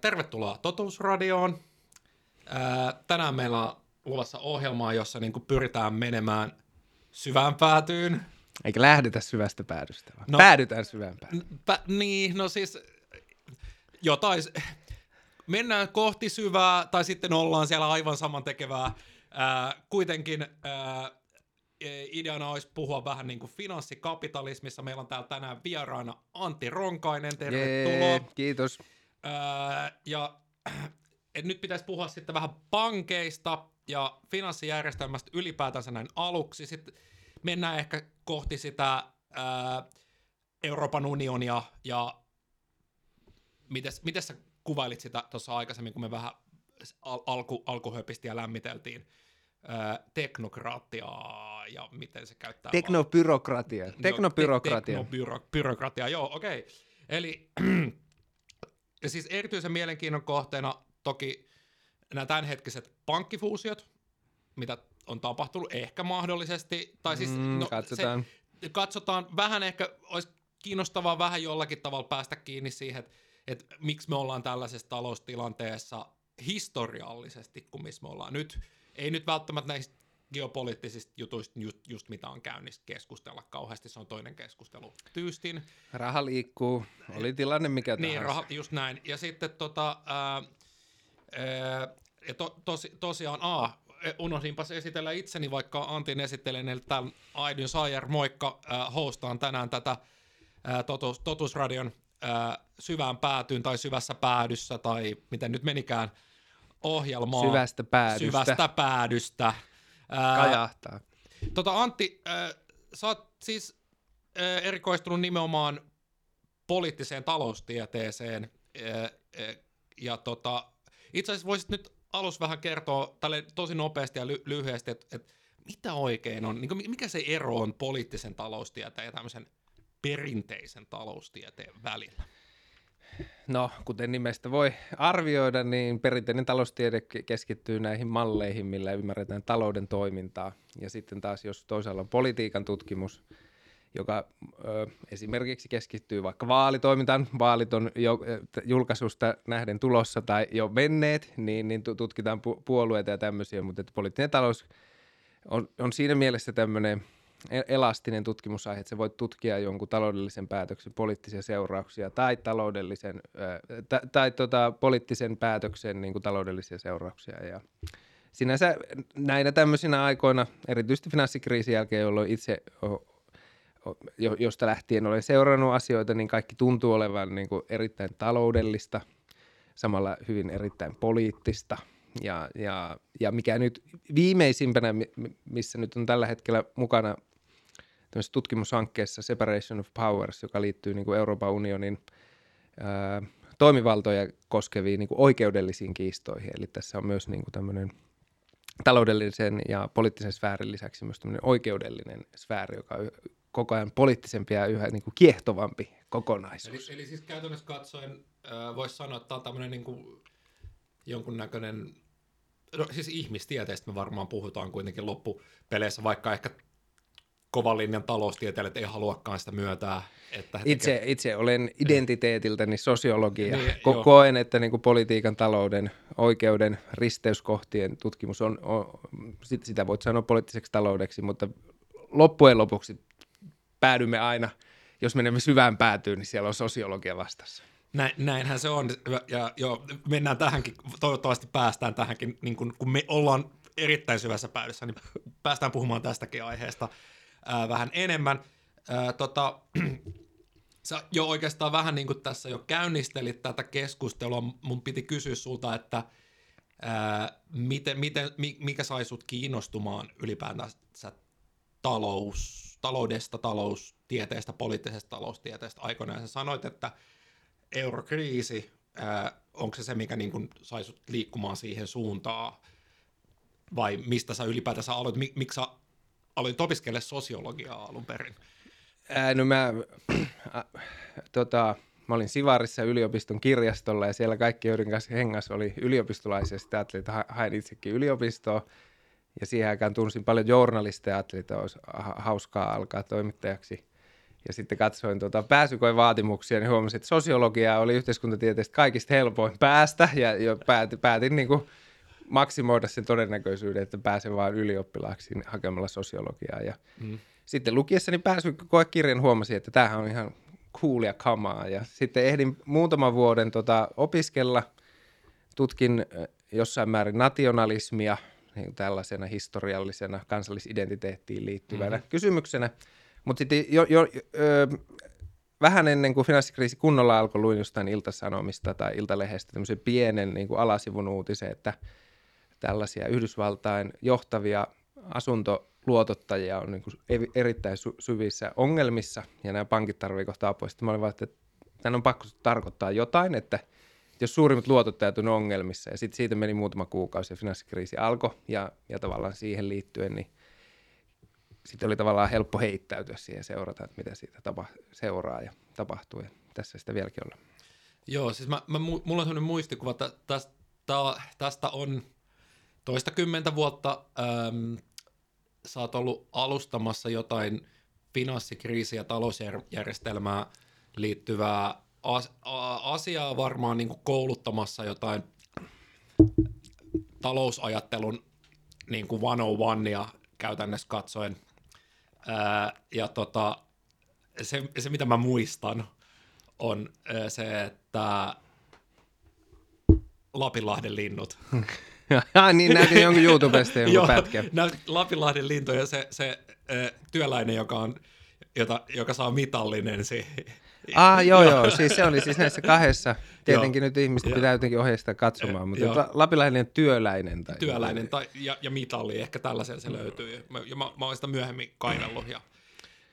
Tervetuloa Totuusradioon. Ää, tänään meillä on luvassa ohjelmaa, jossa niin pyritään menemään syvään päätyyn. Eikä lähdetä syvästä päädystä, vaan no, päädytään syvään päätyyn. Pä, niin, no siis jotain, mennään kohti syvää, tai sitten ollaan siellä aivan saman tekevää. Ää, kuitenkin ää, ideana olisi puhua vähän niin kuin finanssikapitalismissa. Meillä on täällä tänään vieraana Antti Ronkainen, tervetuloa. Jee, kiitos. Ää, ja et nyt pitäisi puhua sitten vähän pankeista ja finanssijärjestelmästä ylipäätänsä näin aluksi. Sitten mennään ehkä kohti sitä ää, Euroopan unionia ja miten, sä kuvailit sitä tuossa aikaisemmin, kun me vähän al- alku, alkuhöpistiä lämmiteltiin teknokratiaa ja miten se käyttää. Teknobyrokratia. No, Teknobyrokratia. Teknobyrokratia, joo, okei. Okay. Eli ja siis erityisen mielenkiinnon kohteena toki nämä tämänhetkiset pankkifuusiot, mitä on tapahtunut ehkä mahdollisesti, tai siis mm, no, katsotaan. Se, katsotaan vähän ehkä, olisi kiinnostavaa vähän jollakin tavalla päästä kiinni siihen, että, että miksi me ollaan tällaisessa taloustilanteessa historiallisesti kuin missä me ollaan nyt. Ei nyt välttämättä näistä geopoliittisista jutuista just, just mitä on käynnissä keskustella kauheasti, se on toinen keskustelu tyystin. Raha liikkuu, oli tilanne mikä niin, tahansa. Raha, just näin. Ja sitten tota, ää, ää, ja to, tosi, tosiaan, a, unohdinpas esitellä itseni, vaikka Antin esittelen, eli tämän Aidyn Sayer, moikka, äh, hostaan tänään tätä äh, totus, Totusradion äh, syvään päätyyn tai syvässä päädyssä, tai miten nyt menikään ohjelmaa. Syvästä päädystä. Syvästä päädystä. Kajahtaa. Tota Antti, äh, sä oot siis äh, erikoistunut nimenomaan poliittiseen taloustieteeseen, äh, ja tota, itse asiassa voisit nyt alus vähän kertoa tälle tosi nopeasti ja ly- lyhyesti, että et mitä oikein on, niin mikä se ero on poliittisen taloustieteen ja tämmöisen perinteisen taloustieteen välillä? No, kuten nimestä voi arvioida, niin perinteinen taloustiede keskittyy näihin malleihin, millä ymmärretään talouden toimintaa. Ja sitten taas, jos toisaalla on politiikan tutkimus, joka ö, esimerkiksi keskittyy vaikka vaalitoimintaan, vaalit on jo julkaisusta nähden tulossa tai jo menneet, niin, niin tutkitaan pu- puolueita ja tämmöisiä, mutta että poliittinen talous on, on siinä mielessä tämmöinen elastinen tutkimusaihe, että sä voit tutkia jonkun taloudellisen päätöksen poliittisia seurauksia tai taloudellisen, tai, tai tota, poliittisen päätöksen niin kuin taloudellisia seurauksia. Ja sinänsä näinä tämmöisinä aikoina, erityisesti finanssikriisin jälkeen, jolloin itse josta lähtien olen seurannut asioita, niin kaikki tuntuu olevan niin kuin erittäin taloudellista, samalla hyvin erittäin poliittista. Ja, ja, ja mikä nyt viimeisimpänä, missä nyt on tällä hetkellä mukana tämmöisessä tutkimushankkeessa Separation of Powers, joka liittyy niin kuin Euroopan unionin ää, toimivaltoja koskeviin niin kuin oikeudellisiin kiistoihin. Eli tässä on myös niin kuin tämmöinen taloudellisen ja poliittisen sfäärin lisäksi myös tämmöinen oikeudellinen sfääri, joka on koko ajan poliittisempi ja yhä niin kuin kiehtovampi kokonaisuus. Eli, eli siis käytännössä katsoen voisi sanoa, että tämä on tämmöinen niin kuin jonkunnäköinen no, siis ihmistieteestä me varmaan puhutaan kuitenkin loppupeleissä, vaikka ehkä kovan linjan taloustieteilijät ei haluakaan sitä myötää. Että itse, tekee... itse olen identiteetiltäni sosiologia. Niin, Ko- koen, että niin kuin politiikan, talouden, oikeuden risteyskohtien tutkimus on, on, sitä voit sanoa poliittiseksi taloudeksi, mutta loppujen lopuksi päädymme aina, jos menemme syvään päätyyn, niin siellä on sosiologia vastassa. Näin, näinhän se on, ja joo, mennään tähänkin, toivottavasti päästään tähänkin, niin kun, kun me ollaan erittäin syvässä päädyssä, niin päästään puhumaan tästäkin aiheesta ää, vähän enemmän. Ää, tota, sä jo oikeastaan vähän niin kuin tässä jo käynnistelit tätä keskustelua, mun piti kysyä sulta, että ää, miten, miten, mikä sai sut kiinnostumaan ylipäätään talous, taloudesta, taloustieteestä, poliittisesta taloustieteestä aikoinaan. Sä sanoit, että eurokriisi, onko se se, mikä niin kuin sai sut liikkumaan siihen suuntaan, vai mistä sä ylipäätänsä aloit, miksi sä aloit opiskella sosiologiaa alun perin? Ää, no mä, äh, tota, mä olin Sivarissa yliopiston kirjastolla ja siellä kaikki, joiden kanssa hengas oli ylioppistolaisia. Sitten ajattelin, että haen itsekin yliopistoa. Ja siihen aikaan tunsin paljon journalisteja, ajattelin, että olisi hauskaa alkaa toimittajaksi ja sitten katsoin tuota pääsykoevaatimuksia, niin huomasin, että sosiologia oli yhteiskuntatieteestä kaikista helpoin päästä ja jo päätin, päätin niin kuin maksimoida sen todennäköisyyden, että pääsen vain ylioppilaaksi hakemalla sosiologiaa. Ja mm. Sitten lukiessani pääsykoekirjan huomasin, että tämähän on ihan coolia kamaa. Ja sitten ehdin muutaman vuoden tota, opiskella, tutkin jossain määrin nationalismia niin tällaisena historiallisena kansallisidentiteettiin liittyvänä mm-hmm. kysymyksenä. Mutta sitten jo, jo, ö, vähän ennen kuin finanssikriisi kunnolla alkoi, luin jostain iltasanomista tai iltalehdestä tämmöisen pienen niin kuin alasivun uutisen, että tällaisia Yhdysvaltain johtavia asuntoluotottajia on niin kuin erittäin sy- syvissä ongelmissa ja nämä pankit tarvitsevat kohta apua. Sitten mä olin vaan, että tämän on pakko tarkoittaa jotain, että jos suurimmat luotottajat on ongelmissa ja sitten siitä meni muutama kuukausi ja finanssikriisi alkoi ja, ja tavallaan siihen liittyen, niin sitten oli tavallaan helppo heittäytyä siihen seurata, että mitä siitä tapa, seuraa ja tapahtuu ja tässä sitä vieläkin ollaan. Joo, siis mä, mä, mulla on sellainen muistikuva, että tästä, tästä on toista kymmentä vuotta äm, sä oot ollut alustamassa jotain finanssikriisiä ja talousjärjestelmää liittyvää as, a, asiaa varmaan niin kuin kouluttamassa jotain talousajattelun niin kuin 101 ja käytännössä katsoen. Ää, ja tota, se, se, mitä mä muistan, on ää, se, että Lapinlahden linnut. ja, niin näytin jonkun YouTubesta jonkun pätkän. Lapinlahden lintu ja se, se ää, työläinen, joka, on, jota, joka saa mitallinen se, Ah, joo, joo. Siis se oli siis näissä kahdessa. Tietenkin nyt ihmiset pitää jotenkin ohjeistaa katsomaan, mutta joo. lapilainen työläinen. Tai työläinen tai, ja, ja mitalli, ehkä tällaisen se löytyy. Ja mä, ja mä, mä olen sitä myöhemmin kaivellut. Ja,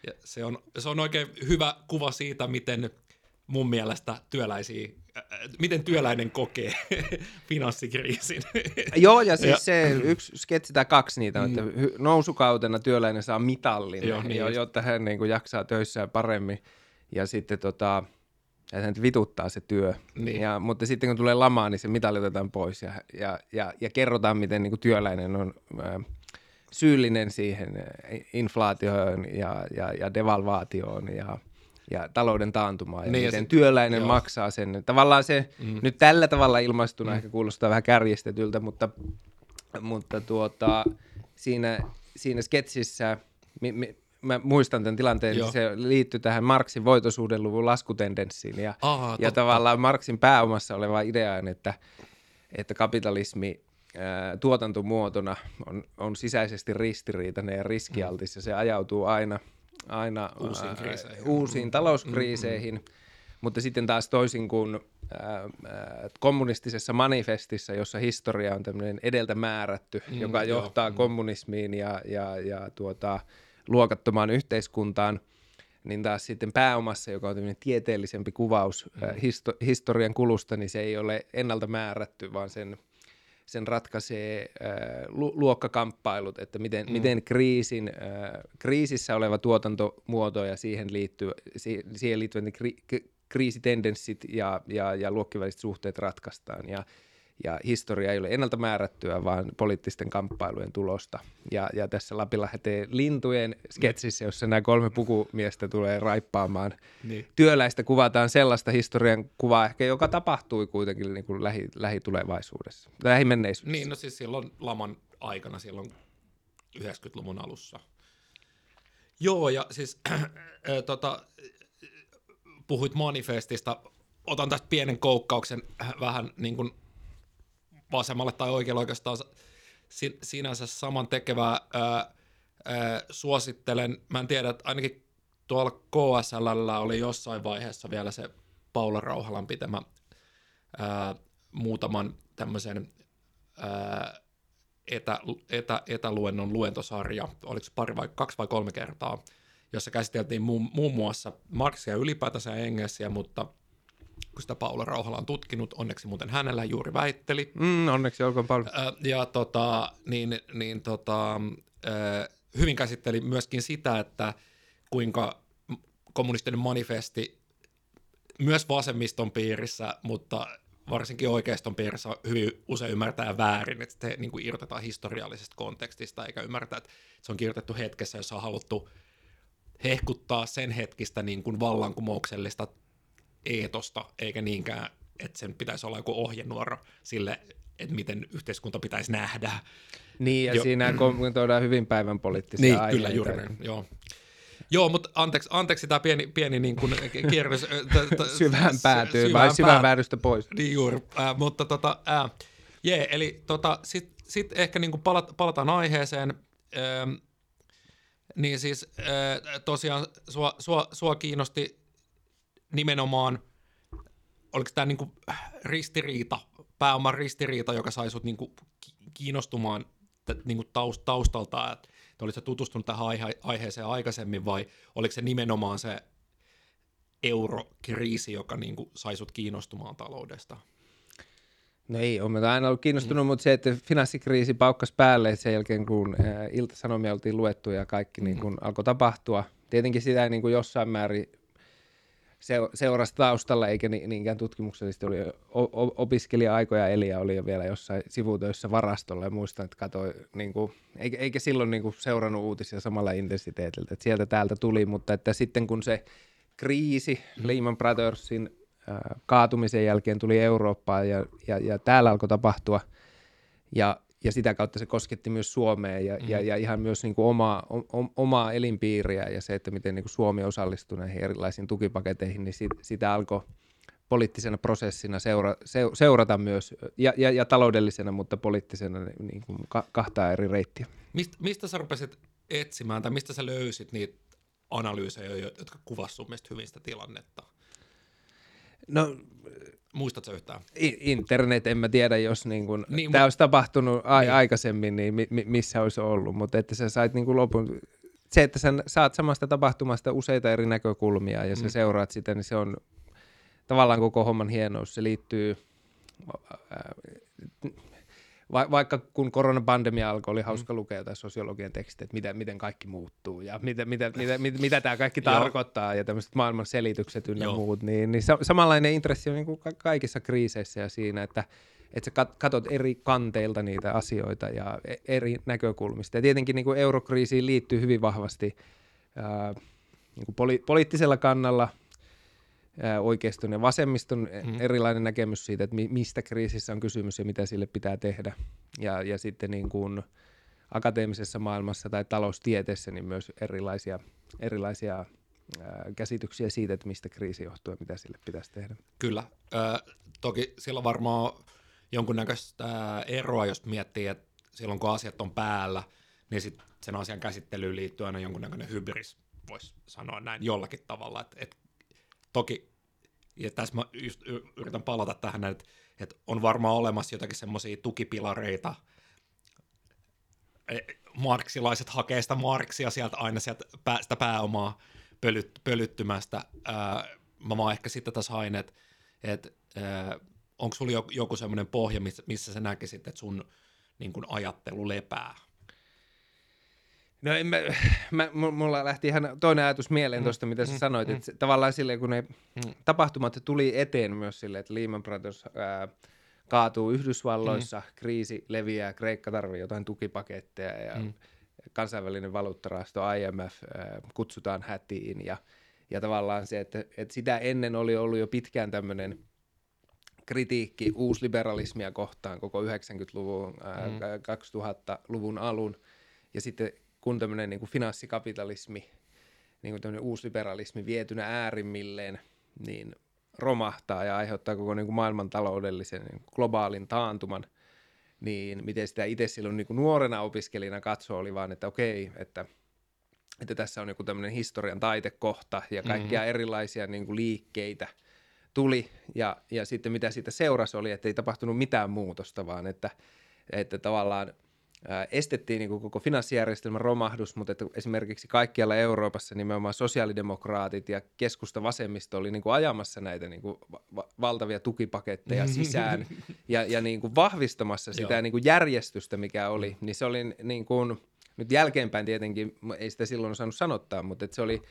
ja se, on, se on oikein hyvä kuva siitä, miten mun mielestä työläisiä, äh, miten työläinen kokee finanssikriisin. Joo, ja siis ja, se yksi sketsi tai kaksi niitä on, että mm. nousukautena työläinen saa mitallin, Joo, niin jotta hän niin kuin, jaksaa töissään paremmin ja sitten tota, ja se nyt vituttaa se työ. Niin. Ja, mutta sitten kun tulee lamaa, niin se mitali otetaan pois ja, ja, ja, ja kerrotaan, miten niin kuin työläinen on ää, syyllinen siihen inflaatioon ja, ja, ja devalvaatioon ja, ja talouden taantumaan. Ja niin, miten ja sit, työläinen joo. maksaa sen. Tavallaan se mm. nyt tällä tavalla ilmaistuna mm. ehkä kuulostaa vähän kärjestetyltä, mutta, mutta tuota, siinä, siinä sketsissä... Mi, mi, mä muistan tämän tilanteen, Joo. se liittyy tähän Marksin voitosuhdeluvun laskutendenssiin ja, Aha, ja tavallaan Marksin pääomassa oleva idea on, että, että kapitalismi ää, tuotantomuotona on, on sisäisesti ristiriitainen ja riskialtis mm. ja se ajautuu aina, aina uusiin, ää, kriiseihin. uusiin talouskriiseihin, mm-hmm. mutta sitten taas toisin kuin ää, kommunistisessa manifestissa, jossa historia on tämmöinen edeltä määrätty, mm, joka johtaa joo, kommunismiin ja, ja, ja tuota, luokattomaan yhteiskuntaan, niin taas sitten pääomassa, joka on tieteellisempi kuvaus mm. histo- historian kulusta, niin se ei ole ennalta määrätty, vaan sen, sen ratkaisee äh, lu- luokkakamppailut, että miten, mm. miten kriisin, äh, kriisissä oleva tuotantomuoto ja siihen, liittyy, si- siihen liittyvät kri- kriisitendenssit ja, ja, ja luokkiväliset suhteet ratkaistaan. Ja ja historia ei ole ennalta määrättyä, vaan poliittisten kamppailujen tulosta. Ja, ja tässä Lapinlahteen lintujen sketsissä, jossa nämä kolme pukumiestä tulee raippaamaan, niin. työläistä kuvataan sellaista historian kuvaa ehkä, joka tapahtui kuitenkin niin kuin lähi, lähitulevaisuudessa, lähimenneisyydessä. Niin, no siis silloin laman aikana, silloin 90-luvun alussa. Joo, ja siis äh, äh, tota, puhuit manifestista, otan tästä pienen koukkauksen vähän niin kuin vasemmalle tai oikealle oikeastaan sinänsä saman tekevää ää, ää, suosittelen. Mä en tiedä, että ainakin tuolla KSL oli jossain vaiheessa vielä se Paula Rauhalan pitämä ää, muutaman tämmöisen ää, etä, etä, etäluennon luentosarja, oliko pari vai kaksi vai kolme kertaa, jossa käsiteltiin muun, muun muassa Marksia ylipäätänsä Engelsiä, mutta – kun sitä Paula Rauhala on tutkinut, onneksi muuten hänellä juuri väitteli. Mm, onneksi olkoon paljon. Ja tota, niin, niin tota, hyvin käsitteli myöskin sitä, että kuinka kommunistinen manifesti myös vasemmiston piirissä, mutta varsinkin oikeiston piirissä hyvin usein ymmärtää väärin, että se niin kuin irrotetaan historiallisesta kontekstista, eikä ymmärtää, että se on kirjoitettu hetkessä, jossa on haluttu hehkuttaa sen hetkistä niin kuin vallankumouksellista eetosta, eikä niinkään, että sen pitäisi olla joku ohjenuoro sille, että miten yhteiskunta pitäisi nähdä. Niin, ja Jo- siinä kommentoidaan hyvin päivän poliittisia Niin, aiheita. kyllä, juuri näin, joo. Joo, mutta anteeksi, anteeksi tämä pieni, pieni niin kuin kierros. t- t- Syvään päätyy, vai syvään syvään pää- päädystä pois. Niin juuri, äh, mutta tota, äh, jee, eli tota, sitten sit ehkä niin kuin palat, palataan aiheeseen. Ähm, niin siis äh, tosiaan sua, sua, sua kiinnosti nimenomaan, oliko tämä niin kuin ristiriita, pääoman ristiriita, joka sai sut niin kuin kiinnostumaan niin kuin taust, taustalta, että et olit sä tutustunut tähän aihe- aiheeseen aikaisemmin vai oliko se nimenomaan se eurokriisi, joka niin kuin sai sut kiinnostumaan taloudesta? No ei, olen aina ollut kiinnostunut, mm. mutta se, että finanssikriisi paukkasi päälle sen jälkeen, kun ää, iltasanomia oltiin luettu ja kaikki niin kun alkoi tapahtua. Tietenkin sitä niin kuin jossain määrin seurasi taustalla, eikä ni- niinkään tutkimuksellisesti oli opiskelija-aikoja eli oli jo vielä jossain sivutöissä varastolla. Ja muistan, että katsoi, niin kuin, eikä, eikä silloin niin kuin seurannut uutisia samalla intensiteetillä, että sieltä täältä tuli, mutta että sitten kun se kriisi Lehman Brothersin äh, kaatumisen jälkeen tuli Eurooppaan ja, ja, ja täällä alkoi tapahtua ja, ja sitä kautta se kosketti myös Suomeen ja, mm. ja, ja ihan myös niin kuin omaa, o, omaa elinpiiriä ja se, että miten niin kuin Suomi osallistui näihin erilaisiin tukipaketeihin, niin sit, sitä alkoi poliittisena prosessina seura, seu, seurata myös ja, ja, ja taloudellisena, mutta poliittisena niin kuin ka, kahta eri reittiä. Mist, mistä sä rupesit etsimään tai mistä sä löysit niitä analyysejä, jo- jotka kuvasivat sun mielestä hyvin sitä tilannetta? No Muistatko yhtään? Internet, en mä tiedä, jos niin kun, Niin, tämä olisi tapahtunut a- Niin. aikaisemmin, niin mi- mi- missä olisi ollut, mutta että sä sait niin lopun, se, että sä saat samasta tapahtumasta useita eri näkökulmia ja sä Mm. seuraat sitä, niin se on tavallaan koko homman hienous. Se liittyy, va- vaikka kun koronapandemia alkoi, oli hauska Mm. lukea jotain sosiologian tekstiä, että mitä, miten kaikki muuttuu ja mitä, mitä, mitä, mitä, mitä tämä kaikki tarkoittaa ja tämmöiset maailman selitykset ynnä Joo. muut, niin, niin sa- samanlainen intressi on niin kuin ka- kaikissa kriiseissä ja siinä, että, että sä kat- katot eri kanteilta niitä asioita ja e- eri näkökulmista. Ja tietenkin niin kuin eurokriisiin liittyy hyvin vahvasti ää, niin kuin poli- poliittisella kannalla oikeiston ja vasemmiston Mm. erilainen näkemys siitä, että mi- mistä kriisissä on kysymys ja mitä sille pitää tehdä. Ja, ja sitten niin kuin akateemisessa maailmassa tai taloustieteessä niin myös erilaisia, erilaisia ää, käsityksiä siitä, että mistä kriisi johtuu ja mitä sille pitäisi tehdä. Kyllä. Ö, toki sillä varmaan jonkunnäköistä eroa, jos miettii, että silloin kun asiat on päällä, niin sit sen asian käsittelyyn liittyy aina jonkunnäköinen hybris, voisi sanoa näin jollakin tavalla. Et, et, toki, ja tässä mä just yritän palata tähän, että et on varmaan olemassa jotakin semmoisia tukipilareita, E, marksilaiset hakee sitä marksia sieltä aina sieltä sitä pääomaa pölyt, pölyttymästä. Ää, mä vaan ehkä sitten taas hain, että et, onko sulla joku, semmoinen pohja, missä, missä sä näkisit, että sun niin kun ajattelu lepää? No en mä, mä, mu- mulla lähti ihan toinen ajatus mieleen Mm, tuosta, mitä mm, sä sanoit, mm. että se- tavallaan silleen, kun ne Mm. tapahtumat tuli eteen myös silleen, että Lehman Brothers ää, kaatuu Yhdysvalloissa, mm. kriisi leviää, Kreikka tarvii jotain tukipaketteja ja Mm. mm. kansainvälinen valuuttarahasto IMF ää, kutsutaan hätiin ja, ja tavallaan se, että, että sitä ennen oli ollut jo pitkään tämmöinen kritiikki uusliberalismia kohtaan koko 90-luvun, ää, Mm. 2000-luvun alun ja sitten kun tämmöinen niin kuin finanssikapitalismi, niin kuin tämmöinen uusliberalismi vietynä äärimmilleen, niin romahtaa ja aiheuttaa koko niin kuin maailmantaloudellisen niin kuin globaalin taantuman, niin miten sitä itse silloin niin kuin nuorena opiskelijana katsoo, oli vaan, että okei, että, että tässä on joku tämmöinen historian taitekohta ja kaikkia mm-hmm. erilaisia niin kuin liikkeitä tuli ja, ja sitten mitä siitä seurasi oli, että ei tapahtunut mitään muutosta, vaan että, että tavallaan estettiin niin koko finanssijärjestelmän romahdus, mutta että esimerkiksi kaikkialla Euroopassa nimenomaan sosiaalidemokraatit ja keskusta vasemmisto oli niin kuin ajamassa näitä niin kuin va- valtavia tukipaketteja sisään ja, ja niin kuin vahvistamassa sitä niin kuin järjestystä, mikä oli, niin se oli niin kuin, nyt jälkeenpäin tietenkin, ei sitä silloin osannut sanottaa, mutta että se oli,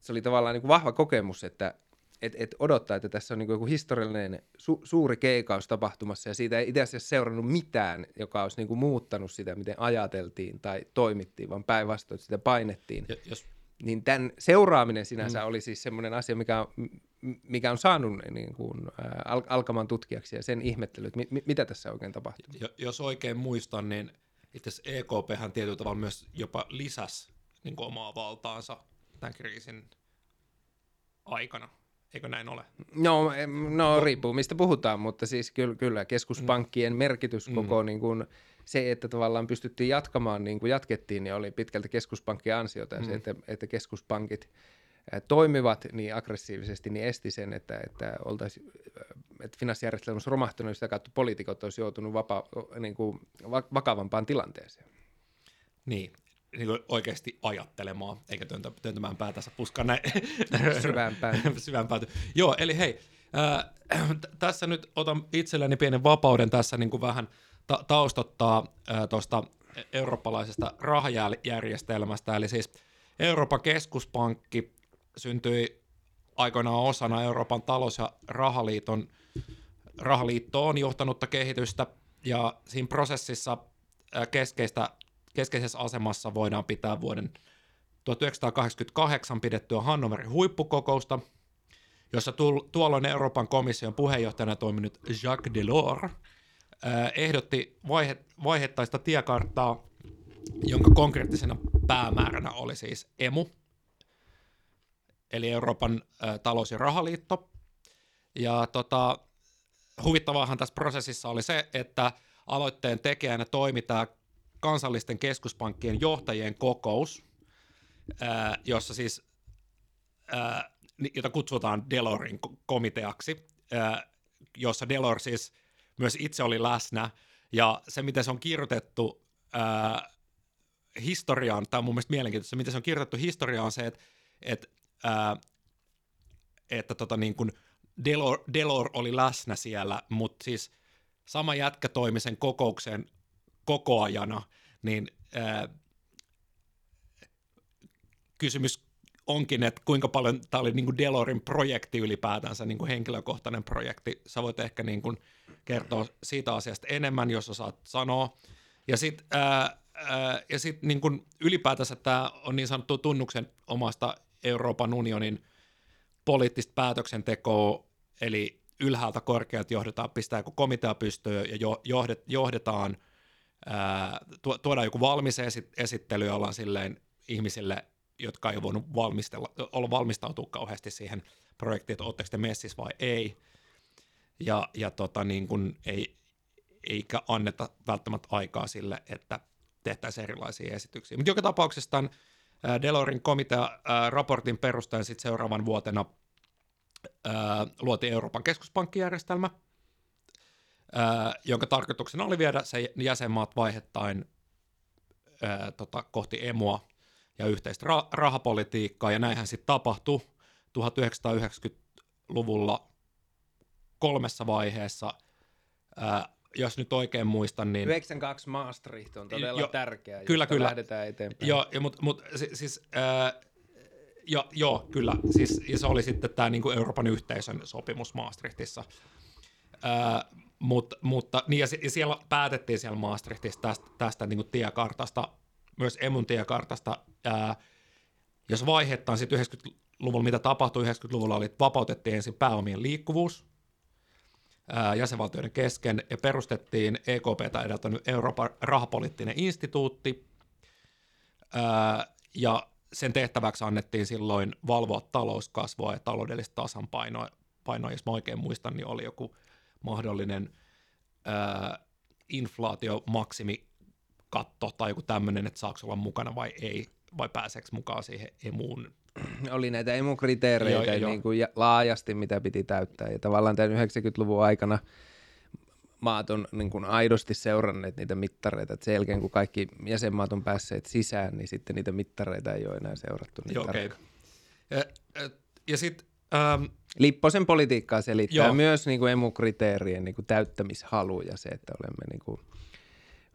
se oli tavallaan niin kuin vahva kokemus, että et, et odottaa, että tässä on niin joku historiallinen su, suuri keikaus tapahtumassa ja siitä ei itse asiassa seurannut mitään, joka olisi niin kuin muuttanut sitä, miten ajateltiin tai toimittiin, vaan päinvastoin, sitä painettiin. Ja jos, niin tämän seuraaminen sinänsä mm. oli siis semmoinen asia, mikä on, mikä on saanut niin kuin, al- alkamaan tutkijaksi ja sen ihmettely, että mi- mitä tässä oikein tapahtuu. Jos oikein muistan, niin itse asiassa EKP tietyllä tavalla myös jopa lisäsi niin kuin omaa valtaansa tämän kriisin aikana. Eikö näin ole? No, no riippuu mistä puhutaan, mutta siis kyllä, kyllä keskuspankkien mm. merkitys mm. koko niin kuin, se, että tavallaan pystyttiin jatkamaan niin kuin jatkettiin, niin oli pitkälti keskuspankkien ansiota. Ja mm. se, että, että keskuspankit toimivat niin aggressiivisesti, niin esti sen, että, että, oltaisi, että finanssijärjestelmä olisi romahtanut ja sitä kautta poliitikot olisi joutunut vapa, niin kuin, vakavampaan tilanteeseen. Niin, niin kuin oikeasti ajattelemaan, eikä työntä, työntämään päätänsä puskaan näin syvään pääty. syvään pääty. Joo, eli hei, äh, t- tässä nyt otan itselleni pienen vapauden tässä niin kuin vähän ta- taustottaa äh, tuosta eurooppalaisesta rahajärjestelmästä, eli siis Euroopan keskuspankki syntyi aikoinaan osana Euroopan talous- ja rahaliiton rahaliittoon johtanutta kehitystä, ja siinä prosessissa keskeistä keskeisessä asemassa voidaan pitää vuoden 1988 pidettyä Hannoverin huippukokousta, jossa tuolloin Euroopan komission puheenjohtajana toiminut Jacques Delors ehdotti vaihe, vaihettaista tiekarttaa, jonka konkreettisena päämääränä oli siis EMU, eli Euroopan talous- ja rahaliitto. Ja tota, huvittavaahan tässä prosessissa oli se, että aloitteen tekijänä toimi tämä kansallisten keskuspankkien johtajien kokous, ää, jossa siis, ää, jota kutsutaan Delorin komiteaksi, ää, jossa Delor siis myös itse oli läsnä, ja se, miten se on kirjoitettu ää, historiaan, tämä on mun mielestä mielenkiintoista, miten se on kirjoitettu historiaan on se, että, että, ää, että tota niin kuin Delor, Delor oli läsnä siellä, mutta siis sama jätkä toimi sen kokouksen kokoajana, niin ää, kysymys onkin, että kuinka paljon tämä oli niin kuin Delorin projekti ylipäätänsä, niin kuin henkilökohtainen projekti. Sä voit ehkä niin kuin kertoa siitä asiasta enemmän, jos osaat sanoa. Ja sitten ja sit niin ylipäätänsä tämä on niin sanottu tunnuksen omasta Euroopan unionin poliittista päätöksentekoa, eli ylhäältä korkeat johdetaan, pistää joku komitea pystyyn ja tuodaan joku valmis esittely, ja ollaan silleen ihmisille, jotka ei voinut valmistella, olla valmistautua kauheasti siihen projektiin, että oletteko te messissä vai ei. Ja, ja tota, niin kun ei, eikä anneta välttämättä aikaa sille, että tehtäisiin erilaisia esityksiä. Mutta joka tapauksessa tämän Delorin komitea raportin perusteella sitten seuraavan vuotena luotiin Euroopan keskuspankkijärjestelmä, jonka tarkoituksena oli viedä se jäsenmaat vaihettain ää, tota, kohti emua ja yhteistä ra- rahapolitiikkaa, ja näinhän sitten tapahtui 1990-luvulla kolmessa vaiheessa, jos nyt oikein muistan, niin... 92 Maastricht on todella jo, tärkeä, kyllä, kyllä. lähdetään eteenpäin. Joo, mutta mut, siis... Ää, jo, joo, kyllä. Siis, ja se oli sitten tämä niinku Euroopan yhteisön sopimus Maastrichtissa. Mut, mutta niin ja, ja siellä päätettiin siellä Maastrichtissa tästä, tästä niin kuin tiekartasta, myös emun tiekartasta. Ää, jos vaihettaan sitten 90-luvulla, mitä tapahtui 90-luvulla, oli, että vapautettiin ensin pääomien liikkuvuus ää, jäsenvaltioiden kesken ja perustettiin EKPtä edeltänyt Euroopan rahapoliittinen instituutti. Ää, ja sen tehtäväksi annettiin silloin valvoa talouskasvua ja taloudellista tasanpainoa. Painoa, jos mä oikein muistan, niin oli joku mahdollinen ää, inflaatiomaksimikatto tai joku tämmöinen, että saako olla mukana vai ei, vai pääseekö mukaan siihen emuun. Oli näitä emukriteereitä joo, niin kuin jo. laajasti, mitä piti täyttää. Ja tavallaan tämän 90-luvun aikana maat on niin kuin aidosti seuranneet niitä mittareita. Et sen jälkeen, kun kaikki jäsenmaat on päässeet sisään, niin sitten niitä mittareita ei ole enää seurattu niin Joo, okay. Ja, ja sitten Ähm, Lipposen politiikkaa selittää joo. myös niin kuin emukriteerien niin kuin täyttämishalu ja se, että olemme niin kuin,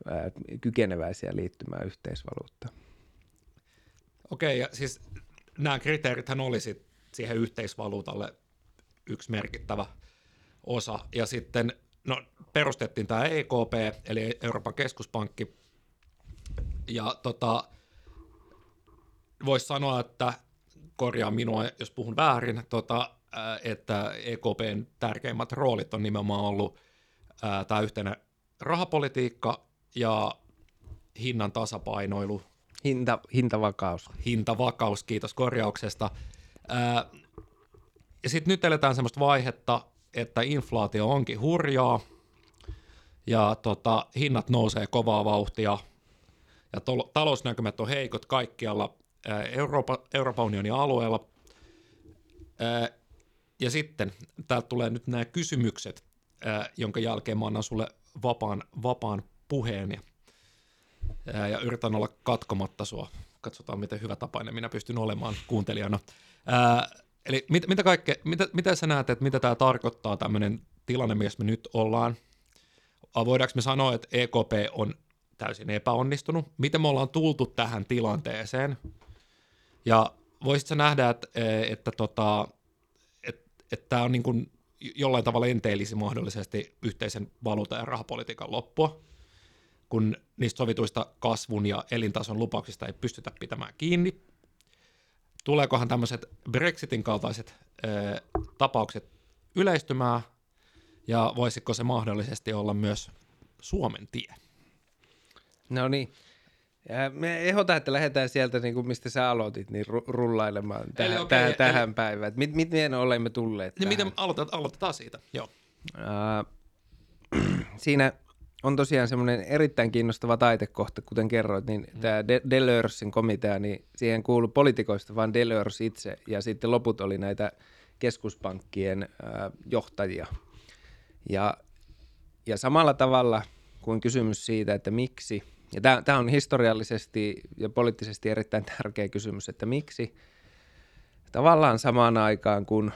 ää, kykeneväisiä liittymään yhteisvaluuttaan. Okei, ja siis nämä kriteerithän oli sit siihen yhteisvaluutalle yksi merkittävä osa. Ja sitten no, perustettiin tämä EKP, eli Euroopan keskuspankki, ja tota, voisi sanoa, että korjaa minua, jos puhun väärin, tota, että EKPn tärkeimmät roolit on nimenomaan ollut tämä yhtenä rahapolitiikka ja hinnan tasapainoilu. Hinta, hintavakaus. Hintavakaus, kiitos korjauksesta. Ää, ja sitten nyt eletään sellaista vaihetta, että inflaatio onkin hurjaa ja tota, hinnat nousee kovaa vauhtia ja tol- talousnäkymät on heikot kaikkialla Euroopan, Euroopan unionin alueella. Ää, ja sitten täältä tulee nyt nämä kysymykset, ää, jonka jälkeen mä annan sulle vapaan, vapaan puheen ja, ja yritän olla katkomatta sua. Katsotaan, miten hyvä tapainen minä pystyn olemaan kuuntelijana. Eli mit, mitä, kaikke, mitä, mitä sä näet, että mitä tämä tarkoittaa tämmöinen tilanne, missä me nyt ollaan? Voidaanko me sanoa, että EKP on täysin epäonnistunut? Miten me ollaan tultu tähän tilanteeseen? Ja voisitko nähdä, että, että, tota, että, että tämä on niin kuin jollain tavalla enteellisi mahdollisesti yhteisen valuutan ja rahapolitiikan loppua, kun niistä sovituista kasvun ja elintason lupauksista ei pystytä pitämään kiinni. Tuleekohan tämmöiset Brexitin kaltaiset ö, tapaukset yleistymään, ja voisiko se mahdollisesti olla myös Suomen tie? No niin, ja me ehdotan, että lähdetään sieltä, niin kuin mistä sä aloitit, niin rullailemaan täh- eli okay, täh- tähän eli... päivään. Mit, miten olemme tulleet niin tähän? Miten aloitetaan, aloitetaan siitä, joo. Uh, siinä on tosiaan semmoinen erittäin kiinnostava taitekohta, kuten kerroit, niin mm. tämä De- komitea, niin siihen kuului politikoista vain Deleuze itse, ja sitten loput oli näitä keskuspankkien uh, johtajia. Ja, ja samalla tavalla kuin kysymys siitä, että miksi – ja tämä, on historiallisesti ja poliittisesti erittäin tärkeä kysymys, että miksi tavallaan samaan aikaan, kun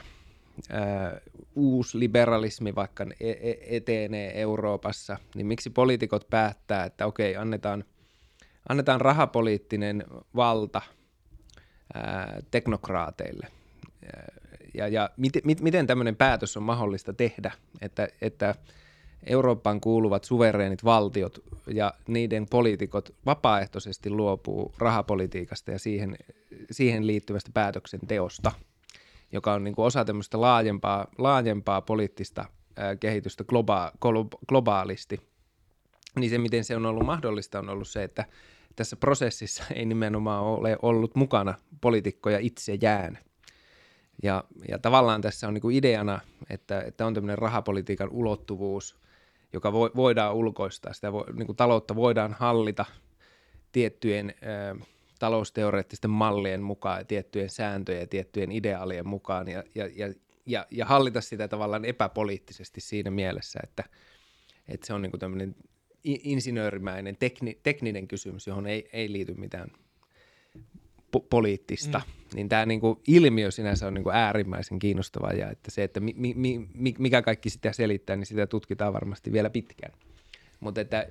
ää, uusi liberalismi vaikka e, e, etenee Euroopassa, niin miksi poliitikot päättää, että okei, annetaan, annetaan rahapoliittinen valta ää, teknokraateille. Ja, ja mit, mit, miten tämmöinen päätös on mahdollista tehdä, että, että – Eurooppaan kuuluvat suvereenit valtiot ja niiden poliitikot vapaaehtoisesti luopuu rahapolitiikasta ja siihen, siihen liittyvästä päätöksenteosta, joka on niin kuin osa tämmöistä laajempaa, laajempaa poliittista kehitystä globa, globaalisti. Niin se, miten se on ollut mahdollista, on ollut se, että tässä prosessissa ei nimenomaan ole ollut mukana poliitikkoja itseään. Ja, ja tavallaan tässä on niin kuin ideana, että, että on tämmöinen rahapolitiikan ulottuvuus – joka vo, voidaan ulkoistaa. Sitä vo, niin kuin taloutta voidaan hallita tiettyjen ö, talousteoreettisten mallien mukaan tiettyjen sääntöjen ja tiettyjen ideaalien mukaan ja, ja, ja, ja, ja hallita sitä tavallaan epäpoliittisesti siinä mielessä, että, että se on niin tämmöinen insinöörimäinen tekni, tekninen kysymys, johon ei, ei liity mitään po- poliittista, mm. niin tämä niinku ilmiö sinänsä on niinku äärimmäisen kiinnostava ja että se, että mi, mi, mi, mikä kaikki sitä selittää, niin sitä tutkitaan varmasti vielä pitkään. Mutta että,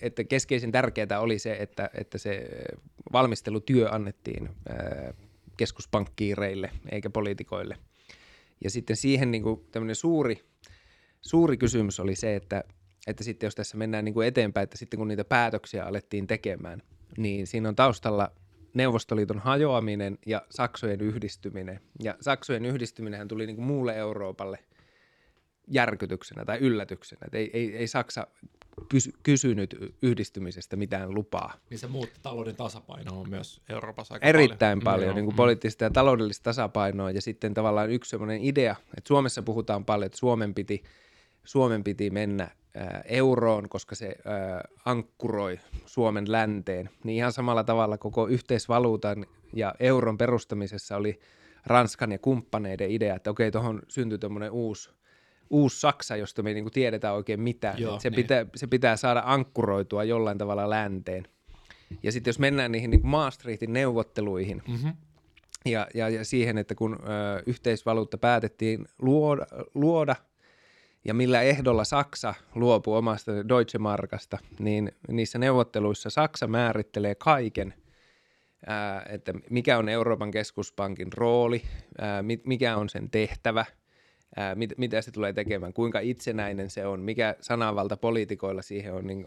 että keskeisen tärkeää oli se, että, että se valmistelutyö annettiin ää, keskuspankkiireille eikä poliitikoille. Ja sitten siihen niinku tämmöinen suuri, suuri kysymys oli se, että, että sitten jos tässä mennään niinku eteenpäin, että sitten kun niitä päätöksiä alettiin tekemään, niin siinä on taustalla Neuvostoliiton hajoaminen ja Saksojen yhdistyminen. Ja Saksojen yhdistyminen tuli niin kuin muulle Euroopalle järkytyksenä tai yllätyksenä. Ei, ei, ei Saksa pysy, kysynyt yhdistymisestä mitään lupaa. Niin se muutti talouden tasapainoa myös Euroopassa aika Erittäin paljon, paljon niin kuin poliittista ja taloudellista tasapainoa. Ja sitten tavallaan yksi sellainen idea, että Suomessa puhutaan paljon, että Suomen piti, Suomen piti mennä euroon, koska se ankkuroi Suomen länteen, niin ihan samalla tavalla koko yhteisvaluutan ja euron perustamisessa oli Ranskan ja kumppaneiden idea, että okei, tuohon syntyi tämmöinen uusi, uusi Saksa, josta me ei niin kuin tiedetä oikein mitään. Joo, se, niin. pitää, se pitää saada ankkuroitua jollain tavalla länteen. Ja sitten jos mennään niihin niin Maastrichtin neuvotteluihin, mm-hmm. ja, ja, ja siihen, että kun ö, yhteisvaluutta päätettiin luoda, luoda – ja millä ehdolla Saksa luopuu omasta Deutsche Markasta, niin niissä neuvotteluissa Saksa määrittelee kaiken, ää, että mikä on Euroopan keskuspankin rooli, ää, mikä on sen tehtävä, mit, mitä se tulee tekemään, kuinka itsenäinen se on, mikä sananvalta poliitikoilla siihen on. Niin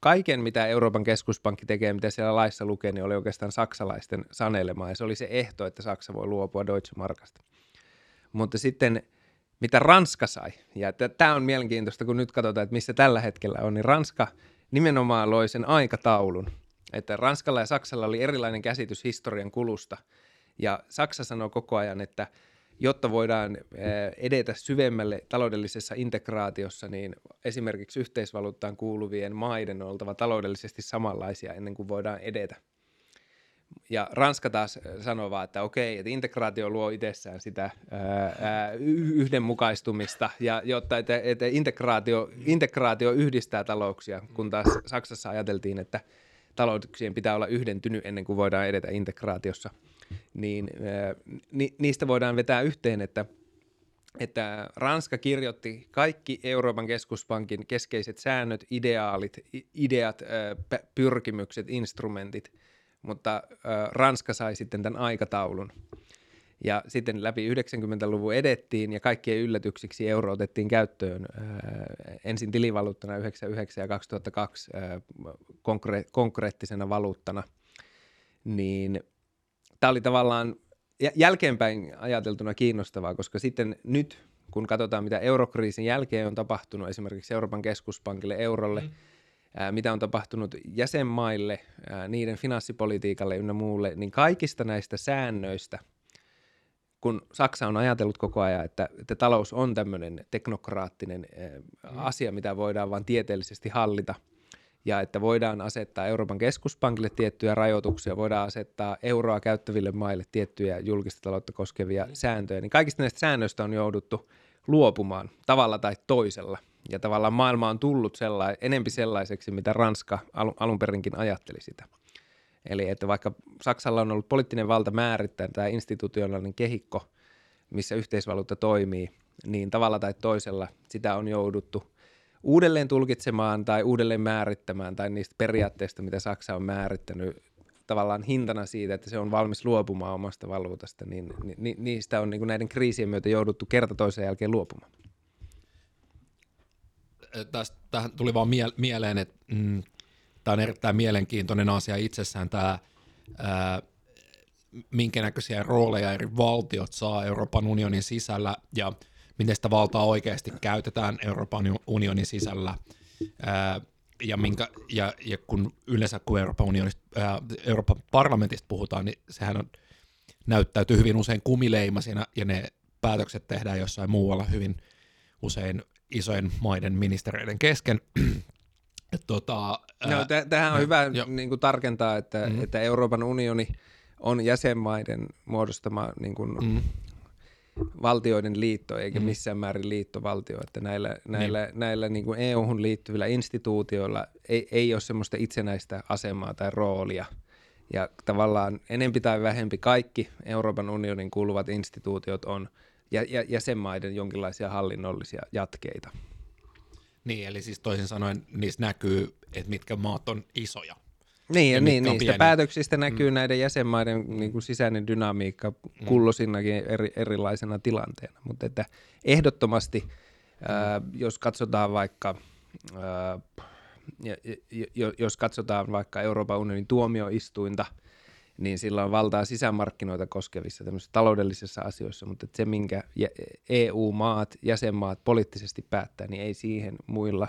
kaiken, mitä Euroopan keskuspankki tekee, mitä siellä laissa lukee, niin oli oikeastaan saksalaisten sanelemaa. Ja se oli se ehto, että Saksa voi luopua Deutsche Markasta. Mutta sitten mitä Ranska sai, ja tämä on mielenkiintoista, kun nyt katsotaan, että missä tällä hetkellä on, niin Ranska nimenomaan loi sen aikataulun, että Ranskalla ja Saksalla oli erilainen käsitys historian kulusta, ja Saksa sanoo koko ajan, että jotta voidaan edetä syvemmälle taloudellisessa integraatiossa, niin esimerkiksi yhteisvaluuttaan kuuluvien maiden on oltava taloudellisesti samanlaisia ennen kuin voidaan edetä. Ja Ranska taas sanoo vaan, että okei, että integraatio luo itsessään sitä ää, yhdenmukaistumista, ja jotta että, että integraatio, integraatio yhdistää talouksia, kun taas Saksassa ajateltiin, että talouksien pitää olla yhdentynyt ennen kuin voidaan edetä integraatiossa, niin ää, ni, niistä voidaan vetää yhteen, että että Ranska kirjoitti kaikki Euroopan keskuspankin keskeiset säännöt, ideaalit, ideat, pyrkimykset, instrumentit – mutta äh, Ranska sai sitten tämän aikataulun. Ja sitten läpi 90-luvun edettiin ja kaikkien yllätyksiksi euro otettiin käyttöön äh, ensin tilivaluuttana 99 ja 2002 äh, konkre- konkreettisena valuuttana. Niin tämä oli tavallaan jälkeenpäin ajateltuna kiinnostavaa, koska sitten nyt kun katsotaan, mitä eurokriisin jälkeen on tapahtunut esimerkiksi Euroopan keskuspankille, eurolle, mm mitä on tapahtunut jäsenmaille, niiden finanssipolitiikalle ynnä muulle, niin kaikista näistä säännöistä, kun Saksa on ajatellut koko ajan, että, että talous on tämmöinen teknokraattinen mm. asia, mitä voidaan vain tieteellisesti hallita, ja että voidaan asettaa Euroopan keskuspankille tiettyjä rajoituksia, voidaan asettaa euroa käyttäville maille tiettyjä julkista taloutta koskevia mm. sääntöjä, niin kaikista näistä säännöistä on jouduttu luopumaan tavalla tai toisella – ja tavallaan maailma on tullut sellai, enempi sellaiseksi, mitä Ranska alun, alun perinkin ajatteli sitä. Eli että vaikka Saksalla on ollut poliittinen valta määrittää tämä institutionaalinen kehikko, missä yhteisvaluutta toimii, niin tavalla tai toisella sitä on jouduttu uudelleen tulkitsemaan tai uudelleen määrittämään tai niistä periaatteista, mitä Saksa on määrittänyt tavallaan hintana siitä, että se on valmis luopumaan omasta valuutasta, niin, niin niistä on niin näiden kriisien myötä jouduttu kerta toisen jälkeen luopumaan tästä, tähän tuli vaan mie- mieleen, että mm, tämä on erittäin mielenkiintoinen asia itsessään tämä, ää, minkä näköisiä rooleja eri valtiot saa Euroopan unionin sisällä ja miten sitä valtaa oikeasti käytetään Euroopan unionin sisällä. Ää, ja, minkä, ja, ja kun yleensä kun Euroopan, unionista, ää, Euroopan parlamentista puhutaan, niin sehän on, näyttäytyy hyvin usein kumileimasina ja ne päätökset tehdään jossain muualla hyvin usein isojen maiden ministereiden kesken. Tota, no, t- tähän on hyvä niin kuin tarkentaa, että, mm-hmm. että Euroopan unioni on jäsenmaiden muodostama niin kuin, mm-hmm. valtioiden liitto, eikä mm-hmm. missään määrin liittovaltio. Että näillä, näillä, niin. näillä niin kuin EU-hun liittyvillä instituutioilla ei, ei ole semmoista itsenäistä asemaa tai roolia. Ja tavallaan enempi tai vähempi kaikki Euroopan unionin kuuluvat instituutiot on – ja, ja jäsenmaiden jonkinlaisia hallinnollisia jatkeita. Niin, eli siis toisin sanoen niissä näkyy, että mitkä maat on isoja. Niin, ja niin, niistä pieniä. päätöksistä näkyy mm. näiden jäsenmaiden niin kuin sisäinen dynamiikka mm. kulloisinakin eri, erilaisena tilanteena. Mutta että ehdottomasti, mm. ää, jos katsotaan vaikka... Ja, jos katsotaan vaikka Euroopan unionin tuomioistuinta – niin sillä on valtaa sisämarkkinoita koskevissa taloudellisissa asioissa, mutta se, minkä EU-maat, jäsenmaat poliittisesti päättää, niin ei siihen muilla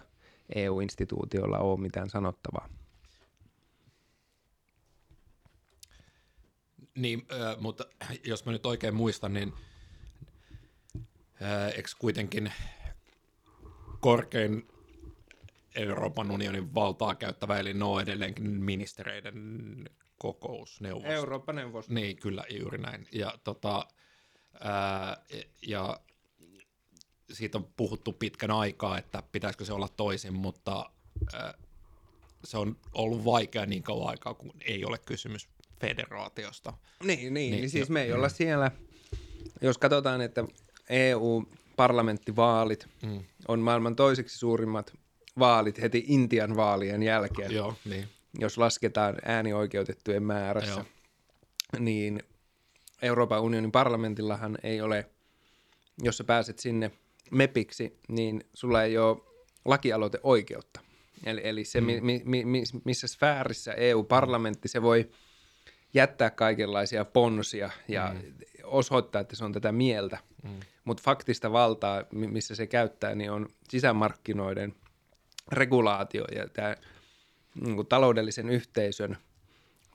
EU-instituutioilla ole mitään sanottavaa. Niin, äh, mutta jos mä nyt oikein muistan, niin äh, eikö kuitenkin korkein Euroopan unionin valtaa käyttävä, eli no edelleenkin ministereiden Euroopan neuvosto. Niin, kyllä, juuri näin. Ja, tota, ää, ja siitä on puhuttu pitkän aikaa, että pitäisikö se olla toisin, mutta ää, se on ollut vaikea niin kauan aikaa, kun ei ole kysymys federaatiosta. Niin, niin, niin, niin siis me ei olla siellä, jos katsotaan, että EU-parlamenttivaalit mm. on maailman toiseksi suurimmat vaalit heti Intian vaalien jälkeen. Joo, niin jos lasketaan äänioikeutettujen määrässä, Joo. niin Euroopan unionin parlamentillahan ei ole jos sä pääset sinne mepiksi, niin sulla ei ole lakialoiteoikeutta. Eli, eli se, mm. mi, mi, mi, missä sfäärissä EU-parlamentti, se voi jättää kaikenlaisia ponsia ja mm. osoittaa, että se on tätä mieltä. Mm. Mutta faktista valtaa, missä se käyttää, niin on sisämarkkinoiden regulaatio ja tämä niin taloudellisen yhteisön,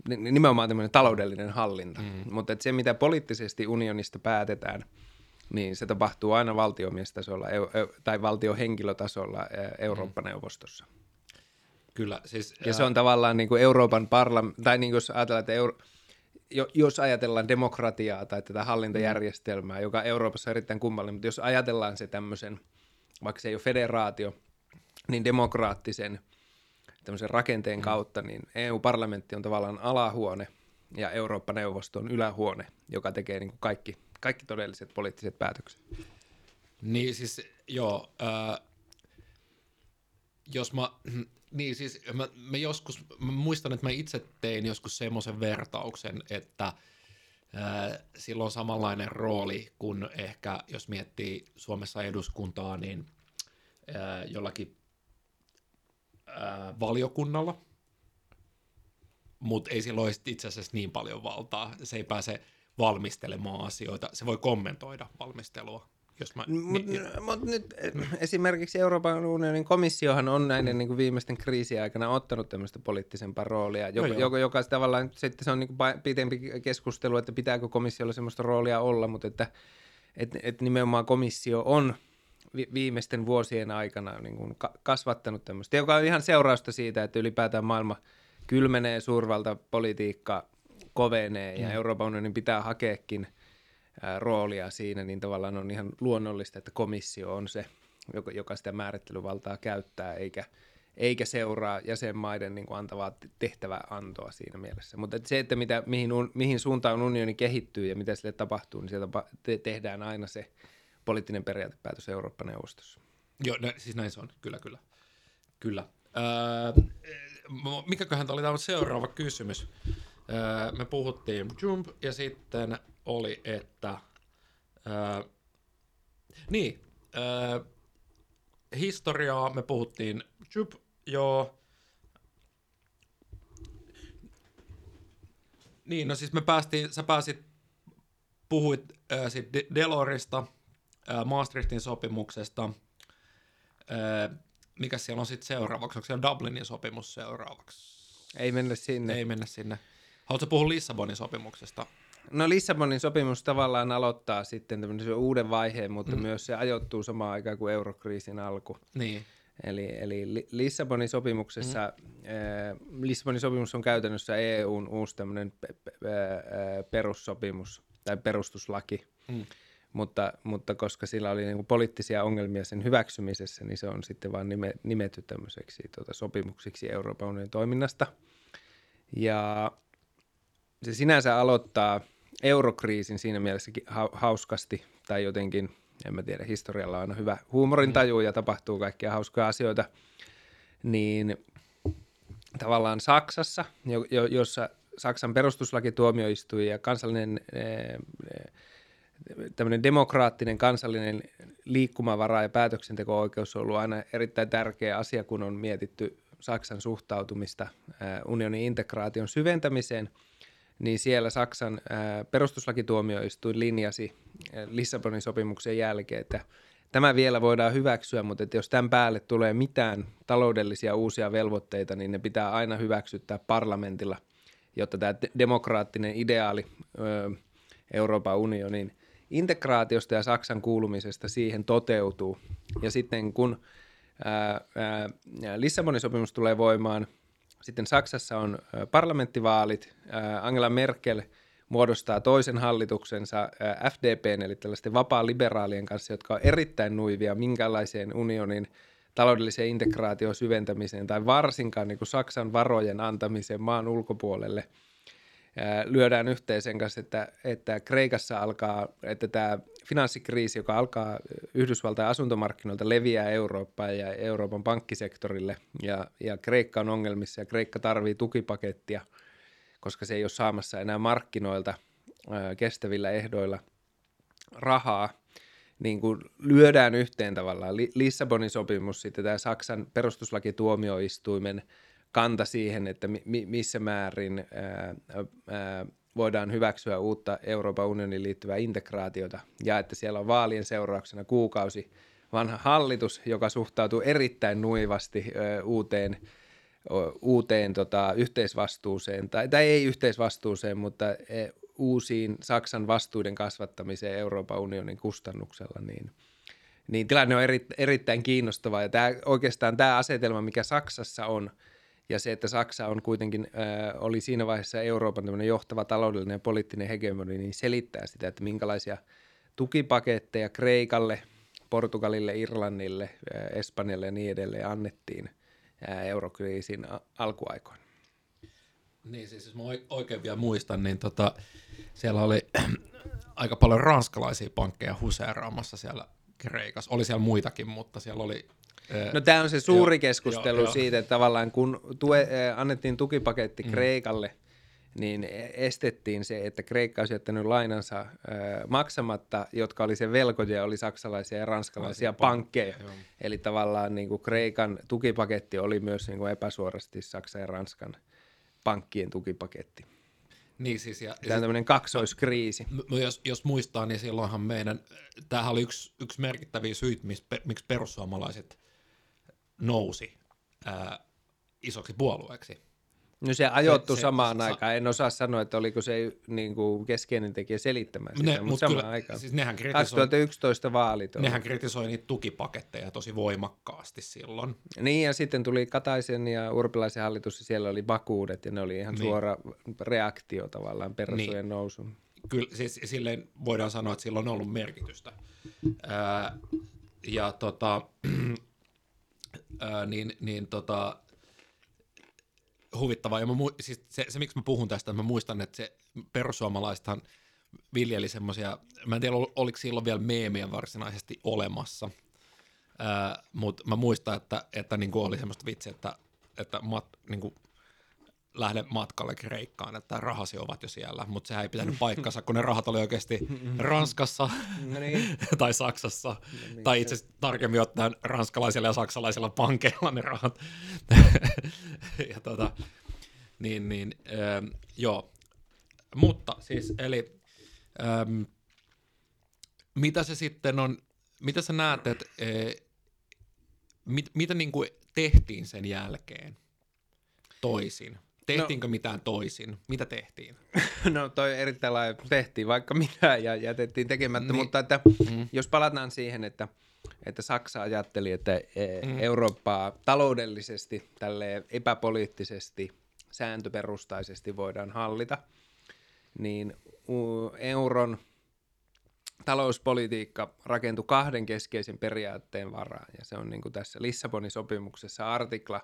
nimenomaan tämmöinen taloudellinen hallinta. Mm. Mutta se, mitä poliittisesti unionista päätetään, niin se tapahtuu aina valtiomiestasolla tai valtiohenkilötasolla Eurooppa-neuvostossa. Kyllä, siis... Ja se on tavallaan niin kuin Euroopan parlamentti, tai niin kuin jos ajatellaan, että Euro- jos ajatellaan demokratiaa tai tätä hallintajärjestelmää, joka Euroopassa on erittäin kummallinen, mutta jos ajatellaan se tämmöisen, vaikka se ei ole federaatio, niin demokraattisen tämmöisen rakenteen mm. kautta, niin EU-parlamentti on tavallaan alahuone ja Eurooppa-neuvosto on ylähuone, joka tekee niin kuin kaikki, kaikki todelliset poliittiset päätökset. Niin siis joo, äh, jos mä, niin siis mä, mä joskus, mä muistan, että mä itse tein joskus semmoisen vertauksen, että ää, sillä on samanlainen rooli kuin ehkä, jos miettii Suomessa eduskuntaa, niin ää, jollakin ää, valiokunnalla, mutta ei sillä ole itse asiassa niin paljon valtaa. Se ei pääse valmistelemaan asioita, se voi kommentoida valmistelua jos mä, Mutta niin, mut nyt esimerkiksi Euroopan unionin komissiohan on näiden niin kuin viimeisten kriisien aikana ottanut tämmöistä poliittisempaa roolia, joka, no joka, joka tavallaan sitten se on niin kuin pitempi keskustelu, että pitääkö komissiolla semmoista roolia olla, mutta että et, et nimenomaan komissio on viimeisten vuosien aikana niin kuin kasvattanut tämmöistä, joka on ihan seurausta siitä, että ylipäätään maailma kylmenee, suurvalta politiikka kovenee ja mm. Euroopan unionin pitää hakeekin – roolia siinä, niin tavallaan on ihan luonnollista, että komissio on se, joka, joka sitä määrittelyvaltaa käyttää, eikä, eikä seuraa jäsenmaiden niin kuin antavaa tehtävää antoa siinä mielessä. Mutta että se, että mitä, mihin, mihin suuntaan unioni kehittyy ja mitä sille tapahtuu, niin sieltä te- tehdään aina se poliittinen periaatepäätös Eurooppa-neuvostossa. Joo, no, siis näin se on, kyllä, kyllä. kyllä. Öö, mikäköhän oli tämä seuraava kysymys? Öö, me puhuttiin Jump ja sitten oli, että ää, niin, ää, historiaa me puhuttiin, Jup, joo, Niin, no siis me päästiin, sä pääsit, puhuit äh, sit Delorista, Maastrichtin sopimuksesta. Äh, mikä siellä on sitten seuraavaksi? Onko siellä Dublinin sopimus seuraavaksi? Ei mennä sinne. Ei mennä sinne. Haluatko puhua Lissabonin sopimuksesta? No Lissabonin sopimus tavallaan aloittaa sitten tämmöisen uuden vaiheen, mutta mm. myös se ajoittuu samaan aikaan kuin eurokriisin alku. Niin. Eli, eli Lissabonin sopimuksessa, mm. äh, Lissabonin sopimus on käytännössä EUn uusi tämmöinen perussopimus tai perustuslaki, mm. Mutta, mutta koska sillä oli niin poliittisia ongelmia sen hyväksymisessä, niin se on sitten vain nime, nimetty tämmöiseksi tuota, sopimuksiksi Euroopan unionin toiminnasta. Ja se sinänsä aloittaa eurokriisin siinä mielessä hauskasti tai jotenkin, en mä tiedä, historialla on aina hyvä huumorintaju ja tapahtuu kaikkia hauskoja asioita, niin tavallaan Saksassa, jossa Saksan perustuslakituomioistuin ja kansallinen tämmöinen demokraattinen kansallinen liikkumavara ja päätöksenteko-oikeus on ollut aina erittäin tärkeä asia, kun on mietitty Saksan suhtautumista unionin integraation syventämiseen – niin siellä Saksan perustuslakituomioistuin linjasi Lissabonin sopimuksen jälkeen, että tämä vielä voidaan hyväksyä, mutta että jos tämän päälle tulee mitään taloudellisia uusia velvoitteita, niin ne pitää aina hyväksyttää parlamentilla, jotta tämä demokraattinen ideaali Euroopan unionin integraatiosta ja Saksan kuulumisesta siihen toteutuu. Ja sitten kun Lissabonin sopimus tulee voimaan – sitten Saksassa on parlamenttivaalit. Angela Merkel muodostaa toisen hallituksensa FDPn, eli tällaisten vapaa-liberaalien kanssa, jotka on erittäin nuivia minkälaiseen unionin taloudelliseen integraation syventämiseen tai varsinkaan niin kuin Saksan varojen antamiseen maan ulkopuolelle – lyödään yhteen sen kanssa, että, että Kreikassa alkaa, että tämä finanssikriisi, joka alkaa Yhdysvaltain asuntomarkkinoilta, leviää Eurooppaan ja Euroopan pankkisektorille, ja, ja Kreikka on ongelmissa, ja Kreikka tarvii tukipakettia, koska se ei ole saamassa enää markkinoilta kestävillä ehdoilla rahaa, niin kuin lyödään yhteen tavallaan. Lissabonin sopimus, sitten tämä Saksan perustuslakituomioistuimen kanta siihen, että mi- missä määrin ää, ää, voidaan hyväksyä uutta Euroopan unionin liittyvää integraatiota ja että siellä on vaalien seurauksena kuukausi vanha hallitus, joka suhtautuu erittäin nuivasti ää, uuteen, uuteen tota, yhteisvastuuseen, tai, tai ei yhteisvastuuseen, mutta uusiin Saksan vastuuden kasvattamiseen Euroopan unionin kustannuksella, niin, niin tilanne on eri, erittäin kiinnostava. Ja tämä, oikeastaan tämä asetelma, mikä Saksassa on, ja se, että Saksa on kuitenkin, äh, oli siinä vaiheessa Euroopan johtava taloudellinen ja poliittinen hegemoni, niin selittää sitä, että minkälaisia tukipaketteja Kreikalle, Portugalille, Irlannille, äh, Espanjalle ja niin edelleen annettiin äh, eurokriisin alkuaikoina. Niin siis jos mä oikein vielä muistan, niin tota, siellä oli aika paljon ranskalaisia pankkeja huseeraamassa siellä Kreikassa. Oli siellä muitakin, mutta siellä oli... No tämä on se suuri jo, keskustelu jo, siitä, että tavallaan kun tue, annettiin tukipaketti mm. Kreikalle, niin estettiin se, että Kreikka olisi jättänyt lainansa äh, maksamatta, jotka oli se velkoja, oli saksalaisia ja ranskalaisia pankkeja. Joo. Eli tavallaan niin kuin Kreikan tukipaketti oli myös niin kuin epäsuorasti Saksan ja Ranskan pankkien tukipaketti. Niin siis. Ja, Tämä on tämmöinen kaksoiskriisi. M- jos, jos muistaa, niin silloinhan meidän, tämähän oli yksi, yksi merkittäviä syitä, miksi perussuomalaiset nousi ää, isoksi puolueeksi. No se ajoittu se, samaan se, aikaan. En osaa sanoa, että oliko se niin kuin keskeinen tekijä selittämään sitä, ne, mutta samaan kyllä, aikaan. Siis nehän 2011 vaalit. Oli. Nehän kritisoi niitä tukipaketteja tosi voimakkaasti silloin. Niin, ja sitten tuli Kataisen ja Urpilaisen hallitus, ja siellä oli vakuudet, ja ne oli ihan niin. suora reaktio tavallaan persojen niin. nousuun. Kyllä, siis silleen voidaan sanoa, että sillä on ollut merkitystä. Ää, ja tota, ää, niin, niin tota, huvittavaa. Ja mä, siis se, se, miksi mä puhun tästä, mä muistan, että se perussuomalaisethan viljeli semmoisia, mä en tiedä oliko silloin vielä meemiä varsinaisesti olemassa, mutta mä muistan, että, että niin oli semmoista vitsiä, että, että mat, niin lähde matkalle Kreikkaan, että rahasi ovat jo siellä, mutta sehän ei pitänyt paikkansa, kun ne rahat oli oikeasti Ranskassa no niin. tai Saksassa, no niin, tai itse asiassa tarkemmin ottaen ranskalaisilla ja saksalaisilla pankeilla ne rahat. ja tota, niin, niin, ähm, joo. Mutta siis, eli ähm, mitä se sitten on, mitä sä näet, että äh, mit, mitä niin kuin tehtiin sen jälkeen toisin? Tehtiinkö no, mitään toisin? Mitä tehtiin? No toi erittäin laaja. Tehtiin vaikka mitä ja jätettiin tekemättä, niin. mutta että mm. jos palataan siihen, että, että Saksa ajatteli, että e, mm. Eurooppaa taloudellisesti, tälle epäpoliittisesti, sääntöperustaisesti voidaan hallita, niin euron talouspolitiikka rakentui kahden keskeisen periaatteen varaan, ja se on niin kuin tässä Lissabonin sopimuksessa artikla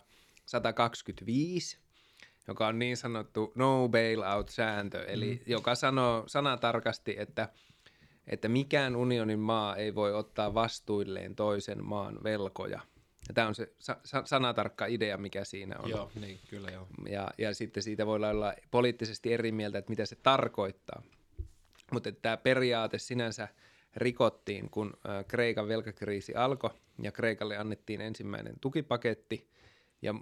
125, joka on niin sanottu no bailout-sääntö, eli mm. joka sanoo sanatarkasti, että, että mikään unionin maa ei voi ottaa vastuilleen toisen maan velkoja. Ja tämä on se sa- sa- sanatarkka idea, mikä siinä on. Joo, niin, kyllä joo. Ja, ja sitten siitä voi olla poliittisesti eri mieltä, että mitä se tarkoittaa. Mutta tämä periaate sinänsä rikottiin, kun Kreikan velkakriisi alkoi ja Kreikalle annettiin ensimmäinen tukipaketti ja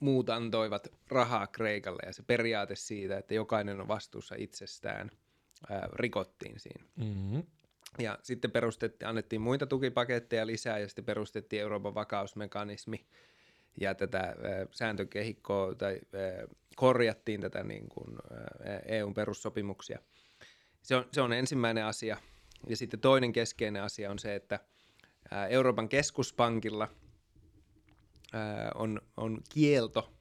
muut antoivat rahaa Kreikalle ja se periaate siitä, että jokainen on vastuussa itsestään, ää, rikottiin siinä. Mm-hmm. Ja sitten perustettiin, annettiin muita tukipaketteja lisää ja sitten perustettiin Euroopan vakausmekanismi ja tätä ää, sääntökehikkoa tai ää, korjattiin tätä niin kuin, ää, EUn perussopimuksia. Se on, se on ensimmäinen asia. Ja sitten toinen keskeinen asia on se, että ää, Euroopan keskuspankilla – on, on kielto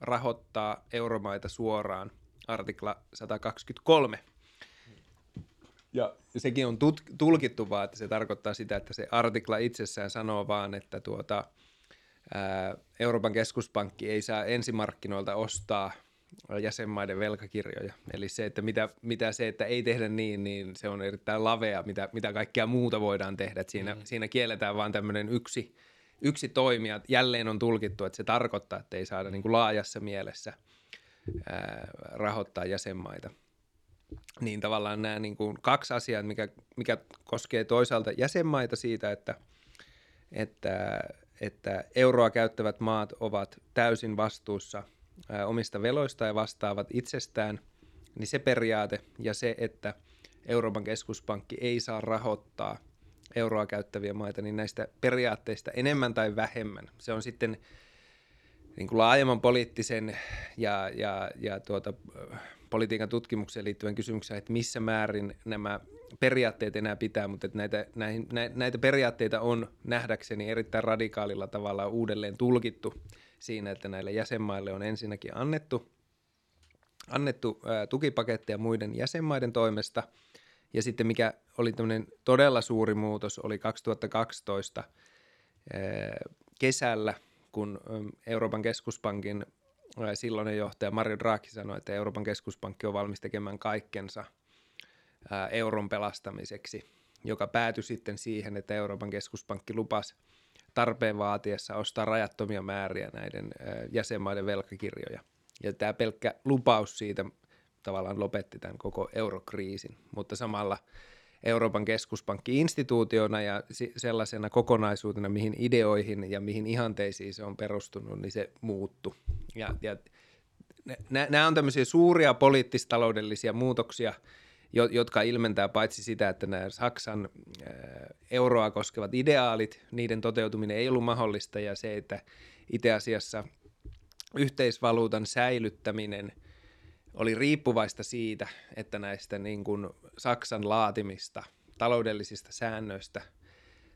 rahoittaa euromaita suoraan, artikla 123. Ja sekin on tut, tulkittu vaan, että se tarkoittaa sitä, että se artikla itsessään sanoo vaan, että tuota, ää, Euroopan keskuspankki ei saa ensimarkkinoilta ostaa jäsenmaiden velkakirjoja. Eli se, että mitä, mitä se, että ei tehdä niin, niin se on erittäin lavea, mitä, mitä kaikkea muuta voidaan tehdä. Et siinä, mm. siinä kielletään vain tämmöinen yksi – yksi toimija jälleen on tulkittu, että se tarkoittaa, että ei saada niin kuin laajassa mielessä ää, rahoittaa jäsenmaita. niin tavallaan nämä niin kuin kaksi asiaa, mikä, mikä koskee toisaalta jäsenmaita siitä, että, että, että euroa käyttävät maat ovat täysin vastuussa ää, omista veloista ja vastaavat itsestään, niin se periaate ja se, että Euroopan keskuspankki ei saa rahoittaa euroa käyttäviä maita, niin näistä periaatteista enemmän tai vähemmän. Se on sitten niin kuin laajemman poliittisen ja, ja, ja tuota, politiikan tutkimukseen liittyvän kysymyksen, että missä määrin nämä periaatteet enää pitää, mutta että näitä, näihin, näitä periaatteita on nähdäkseni erittäin radikaalilla tavalla uudelleen tulkittu siinä, että näille jäsenmaille on ensinnäkin annettu, annettu ää, tukipaketteja muiden jäsenmaiden toimesta, ja sitten mikä oli tämmöinen todella suuri muutos, oli 2012 ää, kesällä, kun Euroopan keskuspankin silloinen johtaja Mario Draghi sanoi, että Euroopan keskuspankki on valmis tekemään kaikkensa euron pelastamiseksi, joka päätyi sitten siihen, että Euroopan keskuspankki lupasi tarpeen vaatiessa ostaa rajattomia määriä näiden jäsenmaiden velkakirjoja. Ja tämä pelkkä lupaus siitä tavallaan lopetti tämän koko eurokriisin, mutta samalla Euroopan keskuspankki instituutiona ja sellaisena kokonaisuutena, mihin ideoihin ja mihin ihanteisiin se on perustunut, niin se muuttu. Ja, ja nämä on tämmöisiä suuria poliittistaloudellisia muutoksia, jotka ilmentää paitsi sitä, että nämä Saksan euroa koskevat ideaalit, niiden toteutuminen ei ollut mahdollista ja se, että itse asiassa yhteisvaluutan säilyttäminen – oli riippuvaista siitä, että näistä niin kuin Saksan laatimista taloudellisista säännöistä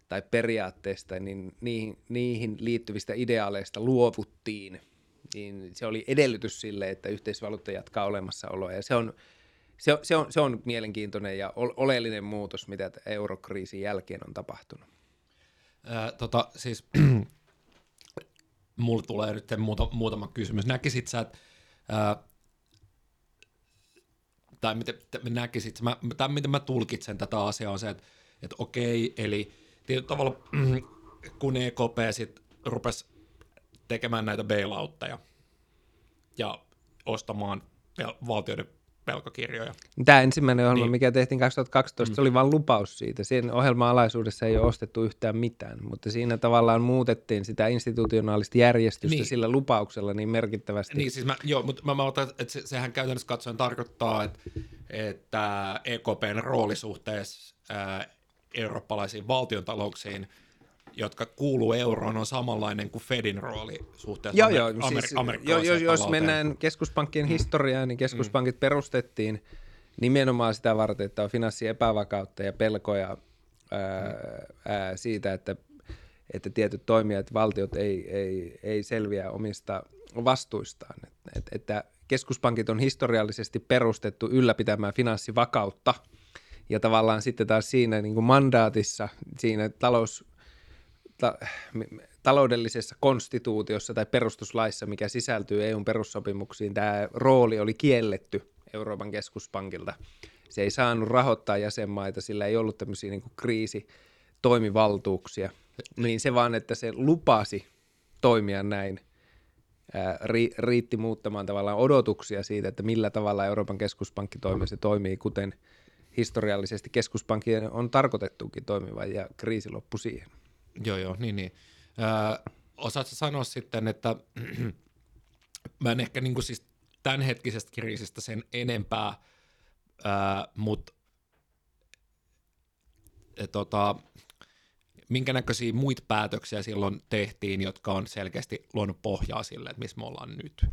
tai periaatteista, niin niihin, niihin liittyvistä ideaaleista luovuttiin. Niin se oli edellytys sille, että yhteisvaluutta jatkaa olemassaoloa. Ja se on, se, se, on, se on mielenkiintoinen ja oleellinen muutos, mitä eurokriisin jälkeen on tapahtunut. Ää, tota, siis, mulle tulee nyt muuta, muutama kysymys. Näkisit sä, että ää, tai miten näkisit, mä, tai miten mä tulkitsen tätä asiaa on se, että, että okei, eli tietyllä tavalla kun EKP sitten rupesi tekemään näitä bailoutteja ja ostamaan valtioiden velkakirjoja. Tämä ensimmäinen ohjelma, niin. mikä tehtiin 2012, mm. se oli vain lupaus siitä. Siinä ohjelma-alaisuudessa ei ole ostettu yhtään mitään, mutta siinä tavallaan muutettiin sitä institutionaalista järjestystä niin. sillä lupauksella niin merkittävästi. Niin, siis mä, joo, mutta mä, mä otan, että se, sehän käytännössä katsoen tarkoittaa, että, että EKPn rooli suhteessa ää, eurooppalaisiin valtiontalouksiin – jotka kuuluu euroon, on samanlainen kuin Fedin rooli suhteessa joo, joo, Amer- siis, jo, jo, Jos mennään keskuspankkien mm. historiaan, niin keskuspankit mm. perustettiin nimenomaan sitä varten, että on finanssiepävakautta ja pelkoja ää, mm. ää, siitä, että, että tietyt toimijat, valtiot ei, ei, ei selviä omista vastuistaan. Et, että keskuspankit on historiallisesti perustettu ylläpitämään finanssivakautta, ja tavallaan sitten taas siinä niin kuin mandaatissa, siinä talous, ta, taloudellisessa konstituutiossa tai perustuslaissa, mikä sisältyy EUn perussopimuksiin, tämä rooli oli kielletty Euroopan keskuspankilta. Se ei saanut rahoittaa jäsenmaita, sillä ei ollut tämmöisiä niin kuin kriisitoimivaltuuksia. Niin se vaan, että se lupasi toimia näin, ää, ri, riitti muuttamaan tavallaan odotuksia siitä, että millä tavalla Euroopan keskuspankki toimii. Se toimii kuten historiallisesti keskuspankkien on tarkoitettukin toimivan ja kriisi loppui siihen. Joo, joo, niin, niin. Öö, osaatko sanoa sitten, että mä en ehkä niin kuin siis tämänhetkisestä kriisistä sen enempää, öö, mutta tota, minkä näköisiä muita päätöksiä silloin tehtiin, jotka on selkeästi luonut pohjaa sille, että missä me ollaan nyt?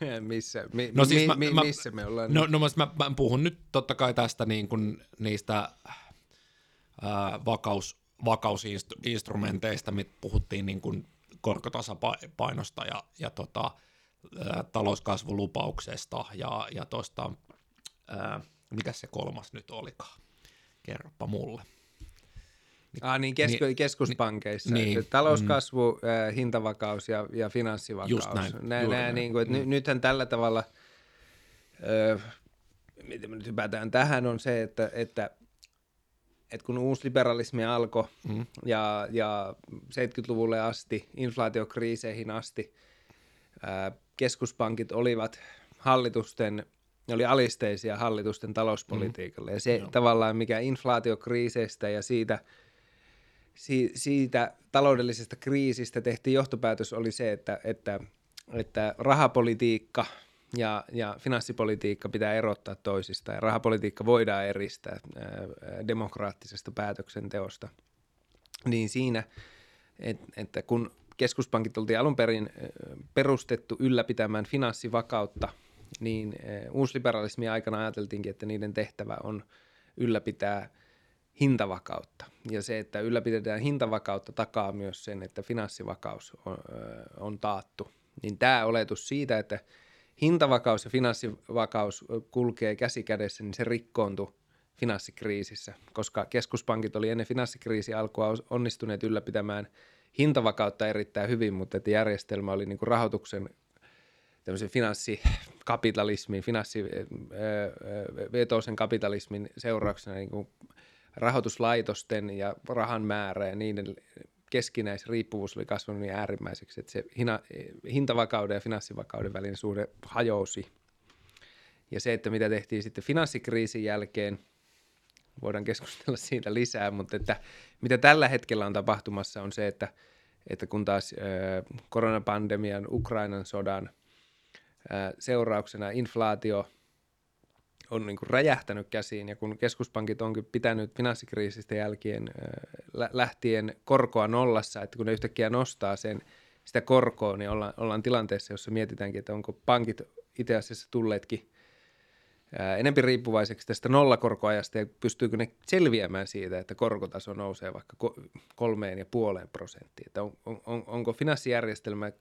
missä, mi, no siis mi, mä, missä me ollaan no, nyt? No mä, mä puhun nyt totta kai tästä niin kuin niistä ää, vakaus, vakausinstrumenteista, mitä puhuttiin niin kuin korkotasapainosta ja, ja tota, ää, talouskasvulupauksesta ja, ja tuosta, mikä se kolmas nyt olikaan? Kerropa mulle. Niin, ah, niin, kesk- niin keskuspankeissa. Niin, talouskasvu, mm. äh, hintavakaus ja, ja finanssivakaus. Just näin. Nää, nää, niin kuin, että mm. nythän tällä tavalla, äh, miten me nyt hypätään tähän, on se, että, että että kun uusliberalismi alkoi mm. ja, ja 70-luvulle asti, inflaatiokriiseihin asti, ää, keskuspankit olivat hallitusten ne oli alisteisia hallitusten talouspolitiikalle. Ja se Joo. tavallaan, mikä inflaatiokriiseistä ja siitä, si, siitä taloudellisesta kriisistä tehtiin johtopäätös, oli se, että, että, että rahapolitiikka ja, ja finanssipolitiikka pitää erottaa toisistaan. Ja rahapolitiikka voidaan eristää ää, ää, demokraattisesta päätöksenteosta. Niin siinä, et, että kun keskuspankit oltiin alun perin ö, perustettu ylläpitämään finanssivakautta, niin ö, uusliberalismin aikana ajateltiinkin, että niiden tehtävä on ylläpitää hintavakautta. Ja se, että ylläpidetään hintavakautta, takaa myös sen, että finanssivakaus on, on taattu. Niin tämä oletus siitä, että hintavakaus ja finanssivakaus kulkee käsi kädessä, niin se rikkoontui finanssikriisissä, koska keskuspankit oli ennen finanssikriisiä alkua onnistuneet ylläpitämään hintavakautta erittäin hyvin, mutta että järjestelmä oli niin kuin rahoituksen tämmöisen finanssikapitalismin, finanssivetoisen kapitalismin seurauksena niin kuin rahoituslaitosten ja rahan määrä ja niiden keskinäisriippuvuus oli kasvanut niin äärimmäiseksi, että se hina, hintavakauden ja finanssivakauden välinen suhde hajosi. Ja se, että mitä tehtiin sitten finanssikriisin jälkeen, voidaan keskustella siitä lisää, mutta että mitä tällä hetkellä on tapahtumassa on se, että, että kun taas koronapandemian, Ukrainan sodan seurauksena inflaatio on niin kuin räjähtänyt käsiin ja kun keskuspankit onkin pitänyt finanssikriisistä jälkeen lähtien korkoa nollassa, että kun ne yhtäkkiä nostaa sen, sitä korkoa, niin ollaan, ollaan tilanteessa, jossa mietitäänkin, että onko pankit itse asiassa tulleetkin enempi riippuvaiseksi tästä nollakorkoajasta ja pystyykö ne selviämään siitä, että korkotaso nousee vaikka ko- kolmeen ja puoleen prosenttiin. Että on, on, on, onko finanssijärjestelmä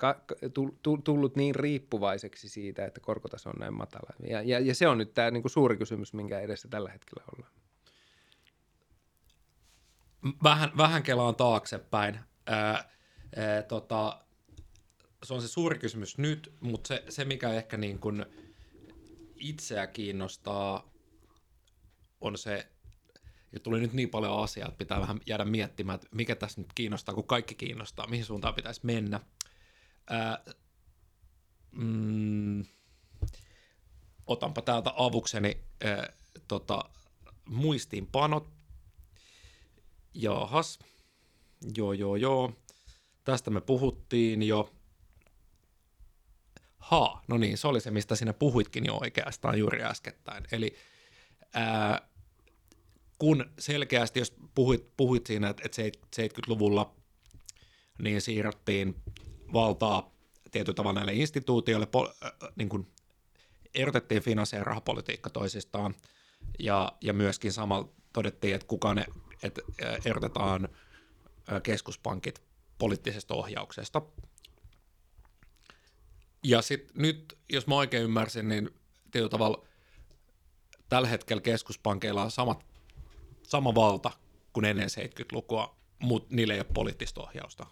tullut niin riippuvaiseksi siitä, että korkotaso on näin matala. Ja, ja, ja se on nyt tämä niinku suuri kysymys, minkä edessä tällä hetkellä ollaan. vähän, vähän kelaan taaksepäin. Ää, ää, tota, se on se suuri kysymys nyt, mutta se, se mikä ehkä niin kuin itseä kiinnostaa, on se, ja tuli nyt niin paljon asiaa, että pitää vähän jäädä miettimään, että mikä tässä nyt kiinnostaa, kun kaikki kiinnostaa, mihin suuntaan pitäisi mennä. Ää, mm, otanpa täältä avukseni ää, tota, muistiinpanot. Jahas. Joo, joo, joo. Tästä me puhuttiin jo. Ha, no niin, se oli se, mistä sinä puhuitkin jo oikeastaan juuri äskettäin. Eli ää, kun selkeästi, jos puhuit, puhuit siinä, että, että 70-luvulla niin siirrettiin valtaa tietyllä tavalla näille instituutioille, pol, äh, niin kuin erotettiin finanssi- ja rahapolitiikka toisistaan, ja, ja myöskin samalla todettiin, että kuka ne, että erotetaan keskuspankit poliittisesta ohjauksesta. Ja sitten nyt, jos mä oikein ymmärsin, niin tietyllä tavalla tällä hetkellä keskuspankeilla on samat, sama valta kuin ennen 70-lukua, mutta niillä ei ole poliittista ohjausta.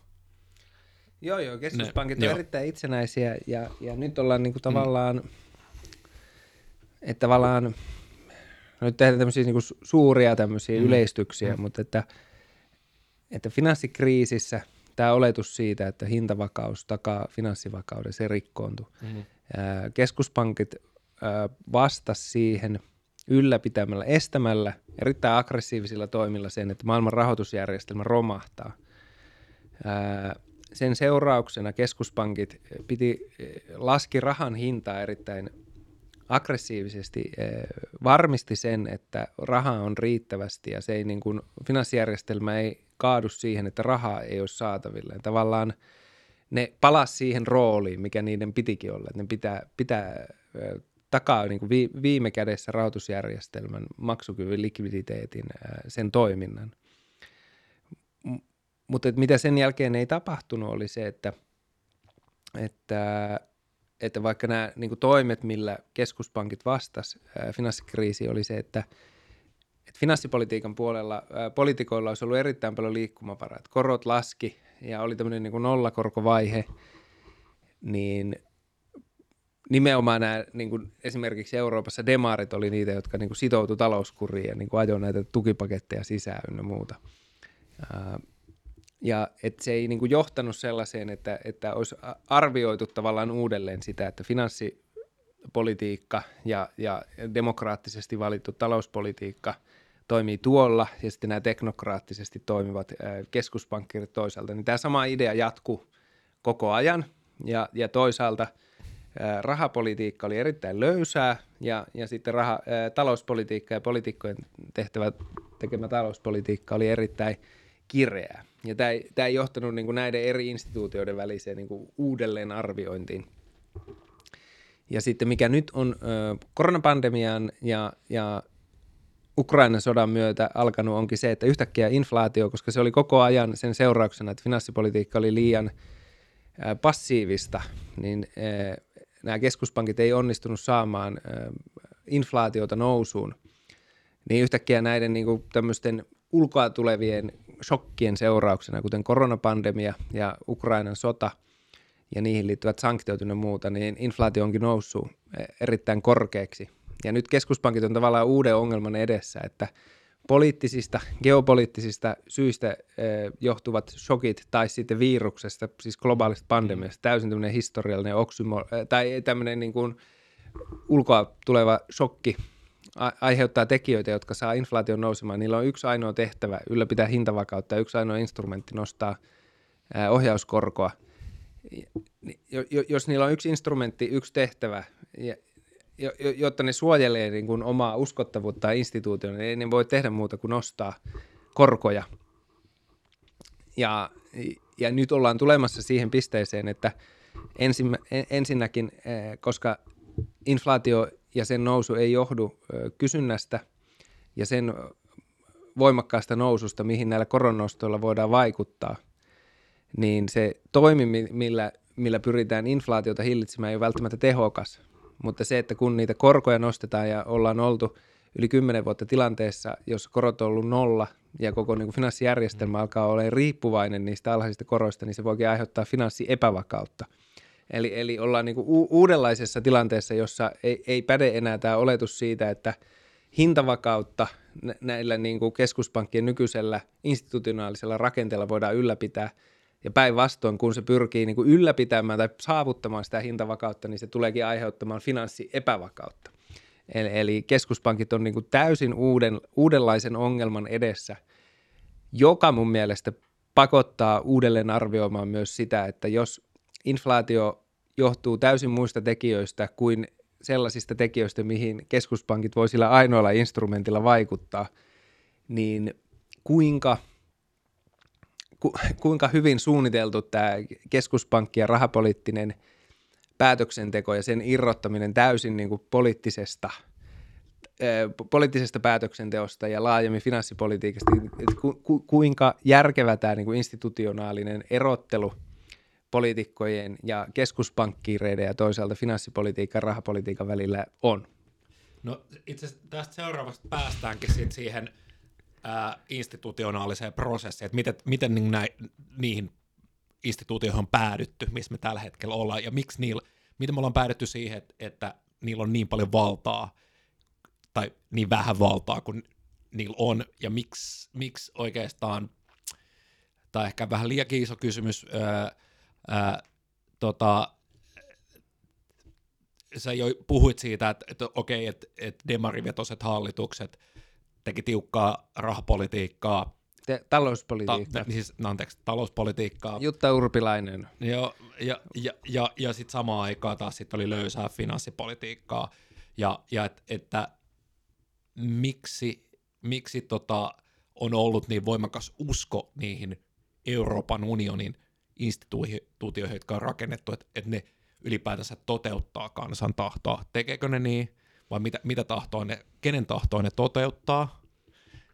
Joo, joo, keskuspankit Ne- on joo. erittäin itsenäisiä ja, ja nyt ollaan niinku tavallaan, mm. että tavallaan, nyt tehdään tämmöisiä niinku su- suuria tämmöisiä mm. yleistyksiä, mm. mutta että, että finanssikriisissä tämä oletus siitä, että hintavakaus takaa finanssivakauden, se rikkoontui. Mm-hmm. Keskuspankit vastasi siihen ylläpitämällä, estämällä erittäin aggressiivisilla toimilla sen, että maailman rahoitusjärjestelmä romahtaa. Sen seurauksena keskuspankit piti, laski rahan hintaa erittäin aggressiivisesti, eh, varmisti sen, että raha on riittävästi ja se ei niin kuin, finanssijärjestelmä ei kaadu siihen, että rahaa ei ole saatavilla. Ja tavallaan ne palas siihen rooliin, mikä niiden pitikin olla. Että ne pitää, pitää eh, takaa niin kuin vi, viime kädessä rahoitusjärjestelmän maksukyvyn, likviditeetin, eh, sen toiminnan. Mutta mitä sen jälkeen ei tapahtunut oli se, että, että, että vaikka nämä niin kuin toimet, millä keskuspankit vastas finanssikriisiin, oli se, että, että finanssipolitiikan puolella ää, poliitikoilla olisi ollut erittäin paljon liikkumavaraa. Että korot laski ja oli tämmöinen niin kuin nollakorkovaihe, niin nimenomaan nämä, niin kuin esimerkiksi Euroopassa demarit oli niitä, jotka niin kuin sitoutui talouskuriin ja niin kuin ajoi näitä tukipaketteja sisään ynnä muuta. Ää, ja että se ei niin kuin johtanut sellaiseen, että, että olisi arvioitu tavallaan uudelleen sitä, että finanssi politiikka ja, ja demokraattisesti valittu talouspolitiikka toimii tuolla ja sitten nämä teknokraattisesti toimivat keskuspankkirit toisaalta, niin tämä sama idea jatkuu koko ajan ja, ja toisaalta rahapolitiikka oli erittäin löysää ja, ja sitten raha, talouspolitiikka ja poliitikkojen tehtävä tekemä talouspolitiikka oli erittäin kireää. Ja tämä ei, tämä ei johtanut niin kuin näiden eri instituutioiden väliseen niin kuin uudelleenarviointiin. Ja sitten mikä nyt on ö, koronapandemian ja, ja Ukrainan sodan myötä alkanut onkin se, että yhtäkkiä inflaatio, koska se oli koko ajan sen seurauksena, että finanssipolitiikka oli liian ö, passiivista, niin ö, nämä keskuspankit ei onnistunut saamaan ö, inflaatiota nousuun. Niin yhtäkkiä näiden niin kuin, tämmöisten ulkoa tulevien shokkien seurauksena, kuten koronapandemia ja Ukrainan sota ja niihin liittyvät sanktiot ja muuta, niin inflaatio onkin noussut erittäin korkeaksi. Ja nyt keskuspankit on tavallaan uuden ongelman edessä, että poliittisista, geopoliittisista syistä eh, johtuvat shokit tai sitten viruksesta, siis globaalista pandemiasta, täysin tämmöinen historiallinen oksymo, eh, tai tämmöinen niin kuin ulkoa tuleva shokki aiheuttaa tekijöitä, jotka saa inflaation nousemaan. Niillä on yksi ainoa tehtävä, ylläpitää hintavakautta ja yksi ainoa instrumentti nostaa ohjauskorkoa. Jos niillä on yksi instrumentti, yksi tehtävä, jotta ne suojelee niin kuin omaa uskottavuutta instituutioon, niin ei ne voi tehdä muuta kuin nostaa korkoja. Ja, ja nyt ollaan tulemassa siihen pisteeseen, että ensinnäkin, koska inflaatio ja sen nousu ei johdu kysynnästä ja sen voimakkaasta noususta, mihin näillä koronnostoilla voidaan vaikuttaa, niin se toimi, millä, millä pyritään inflaatiota hillitsemään, ei ole välttämättä tehokas. Mutta se, että kun niitä korkoja nostetaan ja ollaan oltu yli 10 vuotta tilanteessa, jos korot on ollut nolla ja koko niin kuin finanssijärjestelmä alkaa olla riippuvainen niistä alhaisista koroista, niin se voikin aiheuttaa finanssiepävakautta – Eli, eli ollaan niin kuin u- uudenlaisessa tilanteessa, jossa ei, ei päde enää tämä oletus siitä, että hintavakautta näillä niin kuin keskuspankkien nykyisellä institutionaalisella rakenteella voidaan ylläpitää. Ja päinvastoin, kun se pyrkii niin kuin ylläpitämään tai saavuttamaan sitä hintavakautta, niin se tuleekin aiheuttamaan finanssiepävakautta. Eli, eli keskuspankit on niin täysin uuden, uudenlaisen ongelman edessä, joka mun mielestä pakottaa uudelleen arvioimaan myös sitä, että jos inflaatio johtuu täysin muista tekijöistä kuin sellaisista tekijöistä, mihin keskuspankit voi sillä ainoalla instrumentilla vaikuttaa, niin kuinka, ku, kuinka hyvin suunniteltu tämä keskuspankki ja rahapoliittinen päätöksenteko ja sen irrottaminen täysin niin kuin poliittisesta, poliittisesta päätöksenteosta ja laajemmin finanssipolitiikasta, ku, ku, kuinka järkevä tämä niin kuin institutionaalinen erottelu – poliitikkojen ja keskuspankkiireiden ja toisaalta finanssipolitiikan rahapolitiikan välillä on? No itse asiassa tästä seuraavasta päästäänkin sit siihen ää, institutionaaliseen prosessiin, että miten, miten niin näin, niihin instituutioihin on päädytty, missä me tällä hetkellä ollaan, ja miksi niillä, miten me ollaan päädytty siihen, että, että niillä on niin paljon valtaa, tai niin vähän valtaa kuin niillä on, ja miksi, miksi oikeastaan, tai ehkä vähän liiankin iso kysymys, ää, ää, tota, sä jo puhuit siitä, että, että okei, että, että demarivetoset hallitukset teki tiukkaa rahapolitiikkaa, Te, talouspolitiikkaa. Ta, siis, no, anteeksi, talouspolitiikkaa. Jutta Urpilainen. Joo, ja, ja, ja, ja sitten samaan aikaan taas sit oli löysää finanssipolitiikkaa. Ja, ja et, että miksi, miksi tota, on ollut niin voimakas usko niihin Euroopan unionin instituutioihin, jotka on rakennettu, että, että ne ylipäätänsä toteuttaa kansan tahtoa. Tekeekö ne niin, vai mitä, mitä tahtoa ne, kenen tahtoa ne toteuttaa,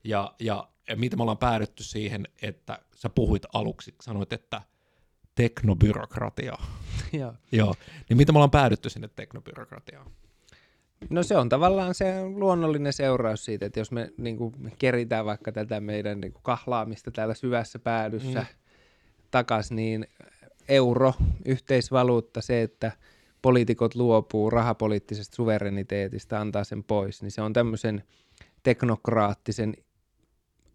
ja, ja, ja miten me ollaan päädytty siihen, että sä puhuit aluksi, sanoit, että teknobyrokratia. Joo. Joo. Niin miten me ollaan päädytty sinne teknobyrokratiaan? No se on tavallaan se luonnollinen seuraus siitä, että jos me niin kuin, keritään vaikka tätä meidän niin kuin, kahlaamista täällä syvässä päädyssä, mm takaisin, niin euro, yhteisvaluutta, se, että poliitikot luopuu rahapoliittisesta suvereniteetista, antaa sen pois, niin se on tämmöisen teknokraattisen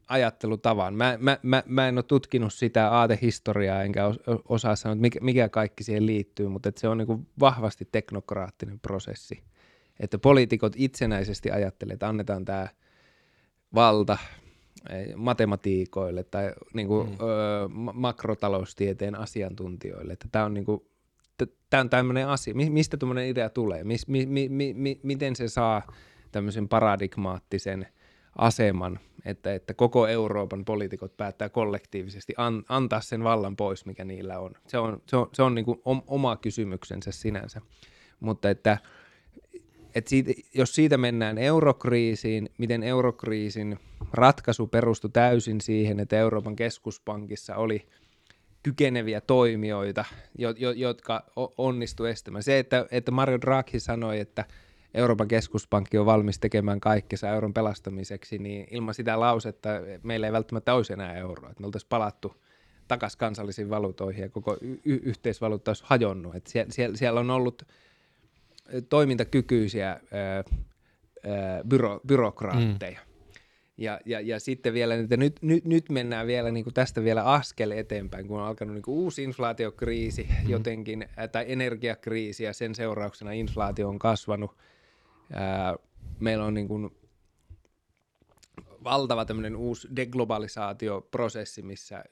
ajattelutavan. Mä, mä, mä, mä en ole tutkinut sitä aatehistoriaa, enkä osaa sanoa, että mikä, mikä kaikki siihen liittyy, mutta että se on niin vahvasti teknokraattinen prosessi. Että poliitikot itsenäisesti ajattelee, että annetaan tämä valta matematiikoille tai niin kuin, mm. ö, makrotaloustieteen asiantuntijoille. Että tämä on niin kuin, tämä on tämmöinen asia, mistä tämmöinen idea tulee, mis, mi, mi, mi, mi, miten se saa tämmöisen paradigmaattisen aseman, että, että koko Euroopan poliitikot päättää kollektiivisesti an, antaa sen vallan pois, mikä niillä on. Se on, se on, se on niin kuin oma kysymyksensä sinänsä, mutta että, että siitä, jos siitä mennään eurokriisiin, miten eurokriisin ratkaisu perustui täysin siihen, että Euroopan keskuspankissa oli – kykeneviä toimijoita, jo, jo, jotka onnistu estämään. Se, että, että Mario Draghi sanoi, että Euroopan keskuspankki on valmis tekemään kaikkensa euron pelastamiseksi, niin ilman sitä lausetta meillä ei välttämättä olisi enää euroa. Me oltaisiin palattu takaisin kansallisiin valuutoihin ja koko y- yhteisvaluutta olisi hajonnut. Että siellä, siellä, siellä on ollut toimintakykyisiä ää, ää, byro, byrokraatteja. Mm. Ja, ja, ja sitten vielä, että nyt, nyt, nyt mennään vielä niin kuin tästä vielä askel eteenpäin, kun on alkanut niin kuin uusi inflaatiokriisi mm. jotenkin, tai energiakriisi ja sen seurauksena inflaatio on kasvanut. Ää, meillä on niin kuin valtava tämmöinen uusi deglobalisaatioprosessi, missä ää,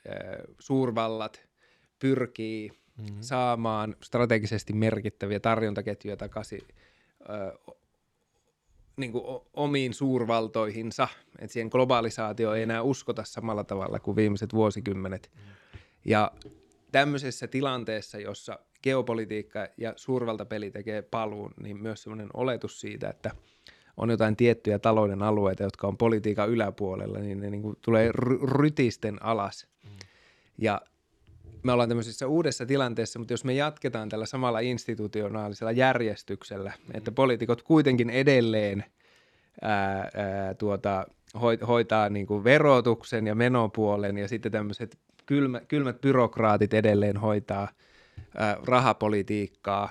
suurvallat pyrkii mm-hmm. saamaan strategisesti merkittäviä tarjontaketjuja takaisin ää, niin kuin omiin suurvaltoihinsa, että siihen globalisaatio ei enää uskota samalla tavalla kuin viimeiset vuosikymmenet. Ja tämmöisessä tilanteessa, jossa geopolitiikka ja suurvaltapeli tekee paluun, niin myös semmoinen oletus siitä, että on jotain tiettyjä talouden alueita, jotka on politiikan yläpuolella, niin ne niin kuin tulee rytisten alas. Mm. Ja me ollaan tämmöisessä uudessa tilanteessa, mutta jos me jatketaan tällä samalla institutionaalisella järjestyksellä, että poliitikot kuitenkin edelleen ää, ää, tuota, hoitaa niin kuin verotuksen ja menopuolen ja sitten tämmöiset kylmä, kylmät byrokraatit edelleen hoitaa ää, rahapolitiikkaa,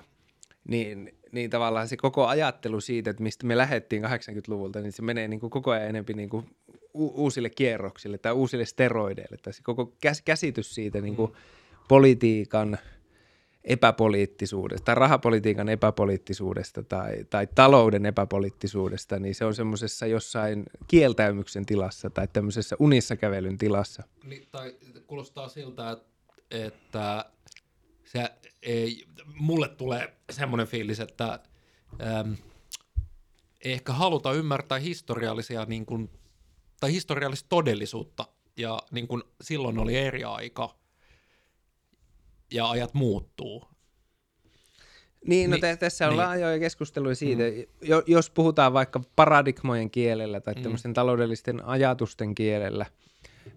niin, niin tavallaan se koko ajattelu siitä, että mistä me lähdettiin 80-luvulta, niin se menee niin kuin koko ajan enemmän niin kuin uusille kierroksille tai uusille steroideille. Tai se koko käsitys siitä niin kuin mm politiikan epäpoliittisuudesta tai rahapolitiikan epäpoliittisuudesta tai, tai talouden epäpoliittisuudesta, niin se on semmoisessa jossain kieltäymyksen tilassa tai tämmöisessä unissa kävelyn tilassa. Niin, tai kuulostaa siltä, että, se ei, mulle tulee semmoinen fiilis, että äm, ehkä haluta ymmärtää historiallisia niin kuin, tai historiallista todellisuutta ja niin kuin silloin oli eri aika – ja ajat muuttuu. Niin, no niin, tässä on niin. laajoja keskusteluja siitä, mm. jo, jos puhutaan vaikka paradigmojen kielellä tai mm. tämmöisten taloudellisten ajatusten kielellä,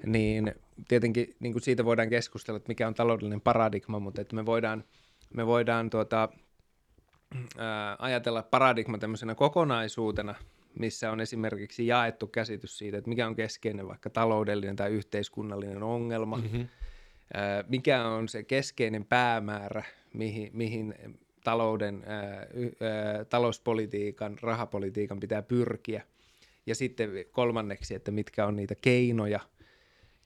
niin tietenkin niin kuin siitä voidaan keskustella, että mikä on taloudellinen paradigma, mutta että me voidaan, me voidaan tuota, ää, ajatella paradigma tämmöisenä kokonaisuutena, missä on esimerkiksi jaettu käsitys siitä, että mikä on keskeinen vaikka taloudellinen tai yhteiskunnallinen ongelma, mm-hmm mikä on se keskeinen päämäärä, mihin, mihin talouden, talouspolitiikan, rahapolitiikan pitää pyrkiä. Ja sitten kolmanneksi, että mitkä on niitä keinoja,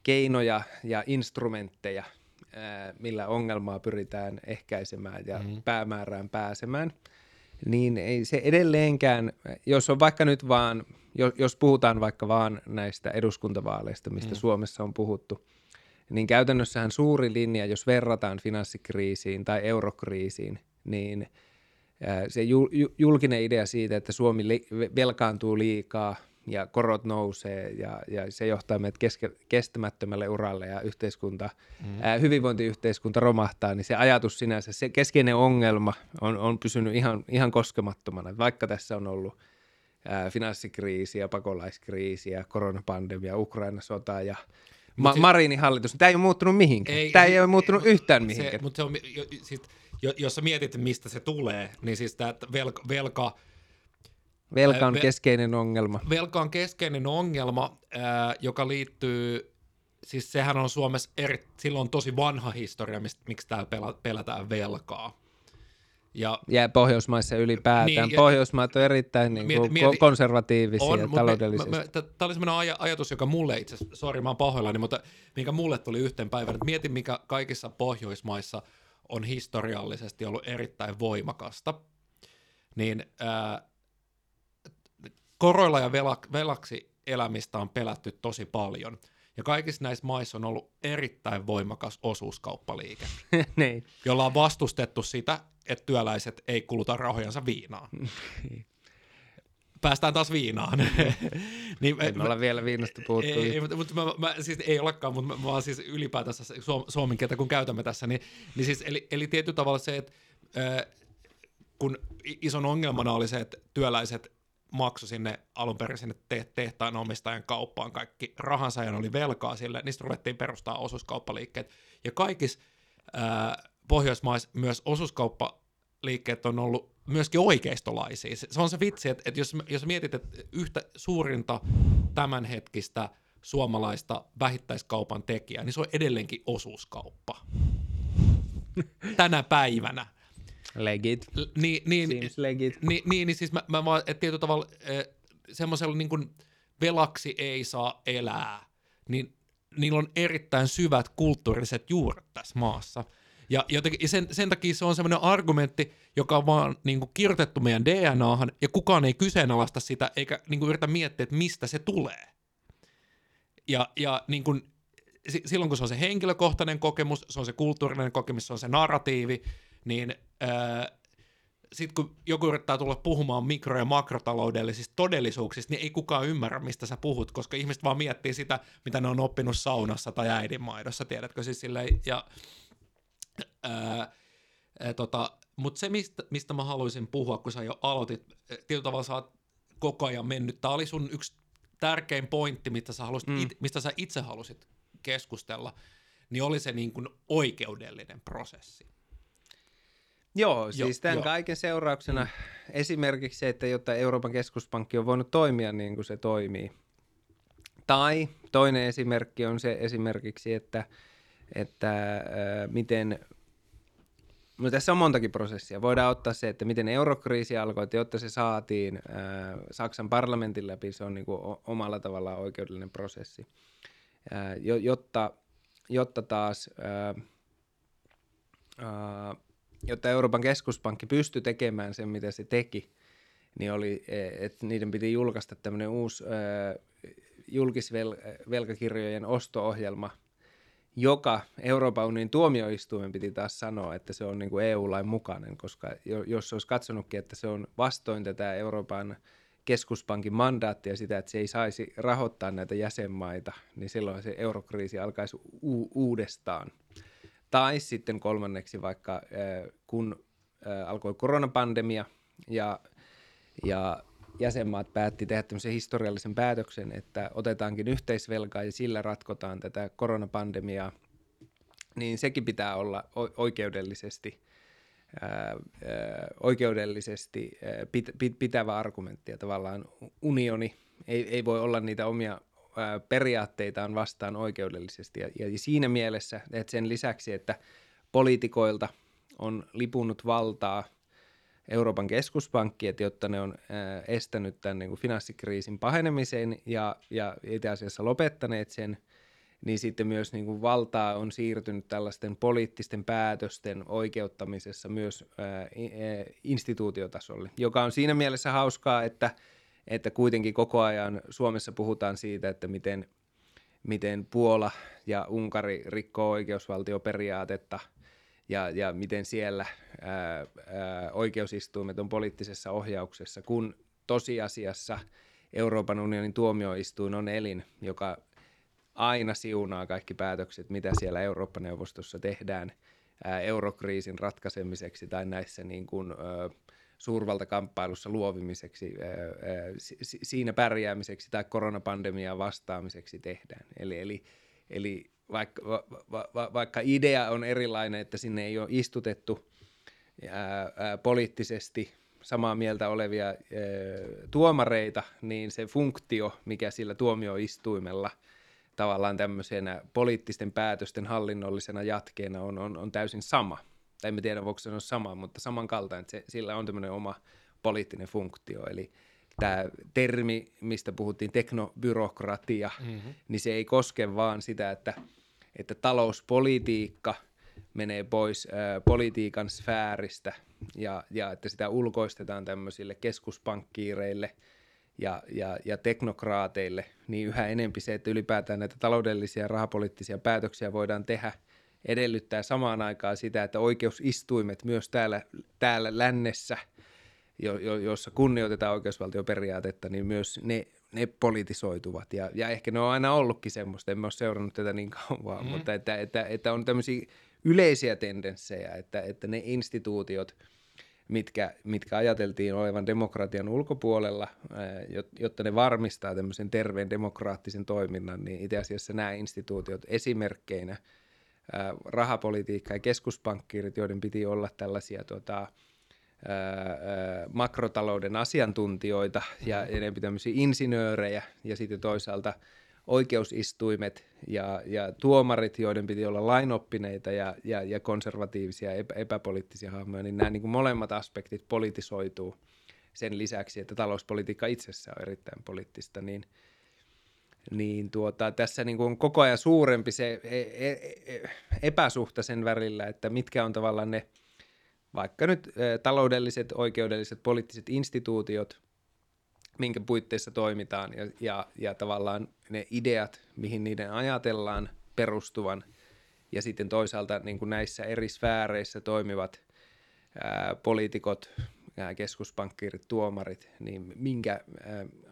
keinoja ja instrumentteja, millä ongelmaa pyritään ehkäisemään ja mm. päämäärään pääsemään. Niin ei se edelleenkään, jos on vaikka nyt vaan, jos puhutaan vaikka vaan näistä eduskuntavaaleista, mistä mm. Suomessa on puhuttu – niin käytännössähän suuri linja, jos verrataan finanssikriisiin tai eurokriisiin, niin se julkinen idea siitä, että Suomi velkaantuu liikaa ja korot nousee ja, ja se johtaa meidät keske, kestämättömälle uralle ja yhteiskunta, mm. ää, hyvinvointiyhteiskunta romahtaa, niin se ajatus sinänsä, se keskeinen ongelma on, on pysynyt ihan, ihan koskemattomana, vaikka tässä on ollut ää, finanssikriisi ja pakolaiskriisi ja koronapandemia, Ukraina-sota ja Ma- siis, Marinin hallitus, tämä ei ole muuttunut mihinkään. Ei, tämä ei ole muuttunut ei, yhtään mihinkään. Se, mutta se on, siis, jos sä mietit, mistä se tulee, niin siis tämä velka, velka Velka on keskeinen ongelma. Velka on keskeinen ongelma, ää, joka liittyy, siis sehän on Suomessa eri, silloin tosi vanha historia, mistä, miksi täällä pelätään velkaa. Ja, ja Pohjoismaissa ylipäätään. Niin, ja, Pohjoismaat on erittäin niin kuin, mieti, konservatiivisia on, taloudellisesti. Tämä oli sellainen aj- ajatus, joka mulle itse asiassa, sori mä oon pahoillani, mutta minkä mulle tuli yhteen päivänä, että mietin mikä kaikissa Pohjoismaissa on historiallisesti ollut erittäin voimakasta. Niin ää, koroilla ja velak- velaksi elämistä on pelätty tosi paljon – ja kaikissa näissä maissa on ollut erittäin voimakas osuuskauppaliike, niin. jolla on vastustettu sitä, että työläiset ei kuluta rahojansa viinaan. Päästään taas viinaan. niin, en mä, olla vielä viinasta puhuttu. Ei, ei, mutta mä, mä, siis ei olekaan, mutta mä, mä olen siis ylipäätänsä suom, suomen kieltä, kun käytämme tässä, niin, niin siis, eli, eli tietyllä tavalla se, että kun ison ongelmana oli se, että työläiset maksoi sinne alun perin sinne te- tehtaan omistajan kauppaan kaikki rahansa ja oli velkaa sille, niistä ruvettiin perustaa osuuskauppaliikkeet. Ja kaikissa ää, Pohjoismaissa myös osuuskauppaliikkeet on ollut myöskin oikeistolaisia. Se on se vitsi, että, että jos, jos mietit, että yhtä suurinta tämänhetkistä suomalaista vähittäiskaupan tekijää, niin se on edelleenkin osuuskauppa. Tänä päivänä. Legit. Niin, niin, Seems legit. Niin, niin, niin siis mä, mä vaan, että tietyllä tavalla eh, semmoisella niin kuin velaksi ei saa elää, niin niillä on erittäin syvät kulttuuriset juuret tässä maassa. Ja jotenkin, sen, sen takia se on semmoinen argumentti, joka on vaan niin kuin, kirjoitettu meidän DNAhan, ja kukaan ei kyseenalaista sitä, eikä niin kuin, yritä miettiä, että mistä se tulee. Ja, ja niin kuin, silloin kun se on se henkilökohtainen kokemus, se on se kulttuurinen kokemus, se on se narratiivi, niin sitten kun joku yrittää tulla puhumaan mikro- ja makrotaloudellisista todellisuuksista, niin ei kukaan ymmärrä, mistä sä puhut, koska ihmiset vaan miettii sitä, mitä ne on oppinut saunassa tai äidinmaidossa, tiedätkö siis silleen, ja ää, ää, tota, mutta se, mistä, mistä mä haluaisin puhua, kun sä jo aloitit, tietyllä tavalla sä oot koko ajan mennyt, tämä oli sun yksi tärkein pointti, mistä sä, halusit, mm. it, mistä sä itse halusit keskustella, niin oli se niin kuin oikeudellinen prosessi. Joo, siis tämän jo. kaiken seurauksena mm. esimerkiksi se, että jotta Euroopan keskuspankki on voinut toimia niin kuin se toimii. Tai toinen esimerkki on se esimerkiksi, että, että äh, miten, no tässä on montakin prosessia. Voidaan ottaa se, että miten eurokriisi alkoi, että jotta se saatiin äh, Saksan parlamentin läpi, se on niin kuin omalla tavallaan oikeudellinen prosessi. Äh, jotta, jotta taas... Äh, äh, jotta Euroopan keskuspankki pystyi tekemään sen, mitä se teki, niin oli, e, että niiden piti julkaista tämmöinen uusi julkisvelkakirjojen osto-ohjelma, joka Euroopan unionin tuomioistuimen piti taas sanoa, että se on niin kuin EU-lain mukainen, koska jos olisi katsonutkin, että se on vastoin tätä Euroopan keskuspankin mandaattia sitä, että se ei saisi rahoittaa näitä jäsenmaita, niin silloin se eurokriisi alkaisi u- uudestaan. Tai sitten kolmanneksi vaikka äh, kun äh, alkoi koronapandemia ja, ja jäsenmaat päätti tehdä tämmöisen historiallisen päätöksen, että otetaankin yhteisvelkaa ja sillä ratkotaan tätä koronapandemiaa, niin sekin pitää olla oikeudellisesti, ää, oikeudellisesti pit, pit, pitävä argumentti ja tavallaan unioni. Ei, ei voi olla niitä omia periaatteitaan vastaan oikeudellisesti. Ja, ja siinä mielessä, että sen lisäksi, että poliitikoilta on lipunut valtaa Euroopan keskuspankki, että jotta ne on estänyt tämän niin kuin finanssikriisin pahenemisen ja, ja itse asiassa lopettaneet sen, niin sitten myös niin kuin valtaa on siirtynyt tällaisten poliittisten päätösten oikeuttamisessa myös ää, instituutiotasolle, joka on siinä mielessä hauskaa, että – että kuitenkin koko ajan Suomessa puhutaan siitä, että miten, miten Puola ja Unkari rikkoo oikeusvaltioperiaatetta ja, ja miten siellä ää, ää, oikeusistuimet on poliittisessa ohjauksessa, kun tosiasiassa Euroopan unionin tuomioistuin on elin, joka aina siunaa kaikki päätökset, mitä siellä Eurooppa-neuvostossa tehdään ää, eurokriisin ratkaisemiseksi tai näissä niin kuin, ää, suurvaltakamppailussa luovimiseksi, siinä pärjäämiseksi tai koronapandemiaan vastaamiseksi tehdään. Eli, eli, eli vaikka, va, va, vaikka idea on erilainen, että sinne ei ole istutettu ää, ää, poliittisesti samaa mieltä olevia ää, tuomareita, niin se funktio, mikä sillä tuomioistuimella tavallaan tämmöisenä poliittisten päätösten hallinnollisena jatkeena on, on, on täysin sama – tai en tiedä voiko sanoa sama, mutta samankaltainen, että se, sillä on tämmöinen oma poliittinen funktio, eli tämä termi, mistä puhuttiin, teknobyrokratia, mm-hmm. niin se ei koske vaan sitä, että, että talouspolitiikka menee pois ä, politiikan sfääristä ja, ja että sitä ulkoistetaan tämmöisille keskuspankkiireille ja, ja, ja teknokraateille, niin yhä enempi se, että ylipäätään näitä taloudellisia ja rahapoliittisia päätöksiä voidaan tehdä, edellyttää samaan aikaan sitä, että oikeusistuimet myös täällä, täällä lännessä – jo, jo, jossa kunnioitetaan oikeusvaltioperiaatetta, niin myös ne, ne politisoituvat. Ja, ja ehkä ne on aina ollutkin semmoista, en ole seurannut tätä niin kauan, mm. mutta että, että, että on tämmöisiä yleisiä tendenssejä, että, että ne instituutiot, mitkä, mitkä ajateltiin olevan demokratian ulkopuolella, jotta ne varmistaa tämmöisen terveen demokraattisen toiminnan, niin itse asiassa nämä instituutiot esimerkkeinä, rahapolitiikka ja keskuspankkiirit, joiden piti olla tällaisia tota, makrotalouden asiantuntijoita ja enemmän tämmöisiä insinöörejä ja sitten toisaalta oikeusistuimet ja, ja tuomarit, joiden piti olla lainoppineita ja, ja, ja konservatiivisia epä, epäpoliittisia hahmoja, niin nämä niin kuin molemmat aspektit politisoituu sen lisäksi, että talouspolitiikka itsessään on erittäin poliittista, niin, niin tuota, tässä niin kuin on koko ajan suurempi se e, e, e, epäsuhta sen välillä, että mitkä on tavallaan ne – vaikka nyt taloudelliset, oikeudelliset, poliittiset instituutiot, minkä puitteissa toimitaan ja, ja, ja tavallaan ne ideat, mihin niiden ajatellaan perustuvan. Ja sitten toisaalta niin kuin näissä eri sfääreissä toimivat ää, poliitikot, ää, keskuspankkiirit, tuomarit, niin minkä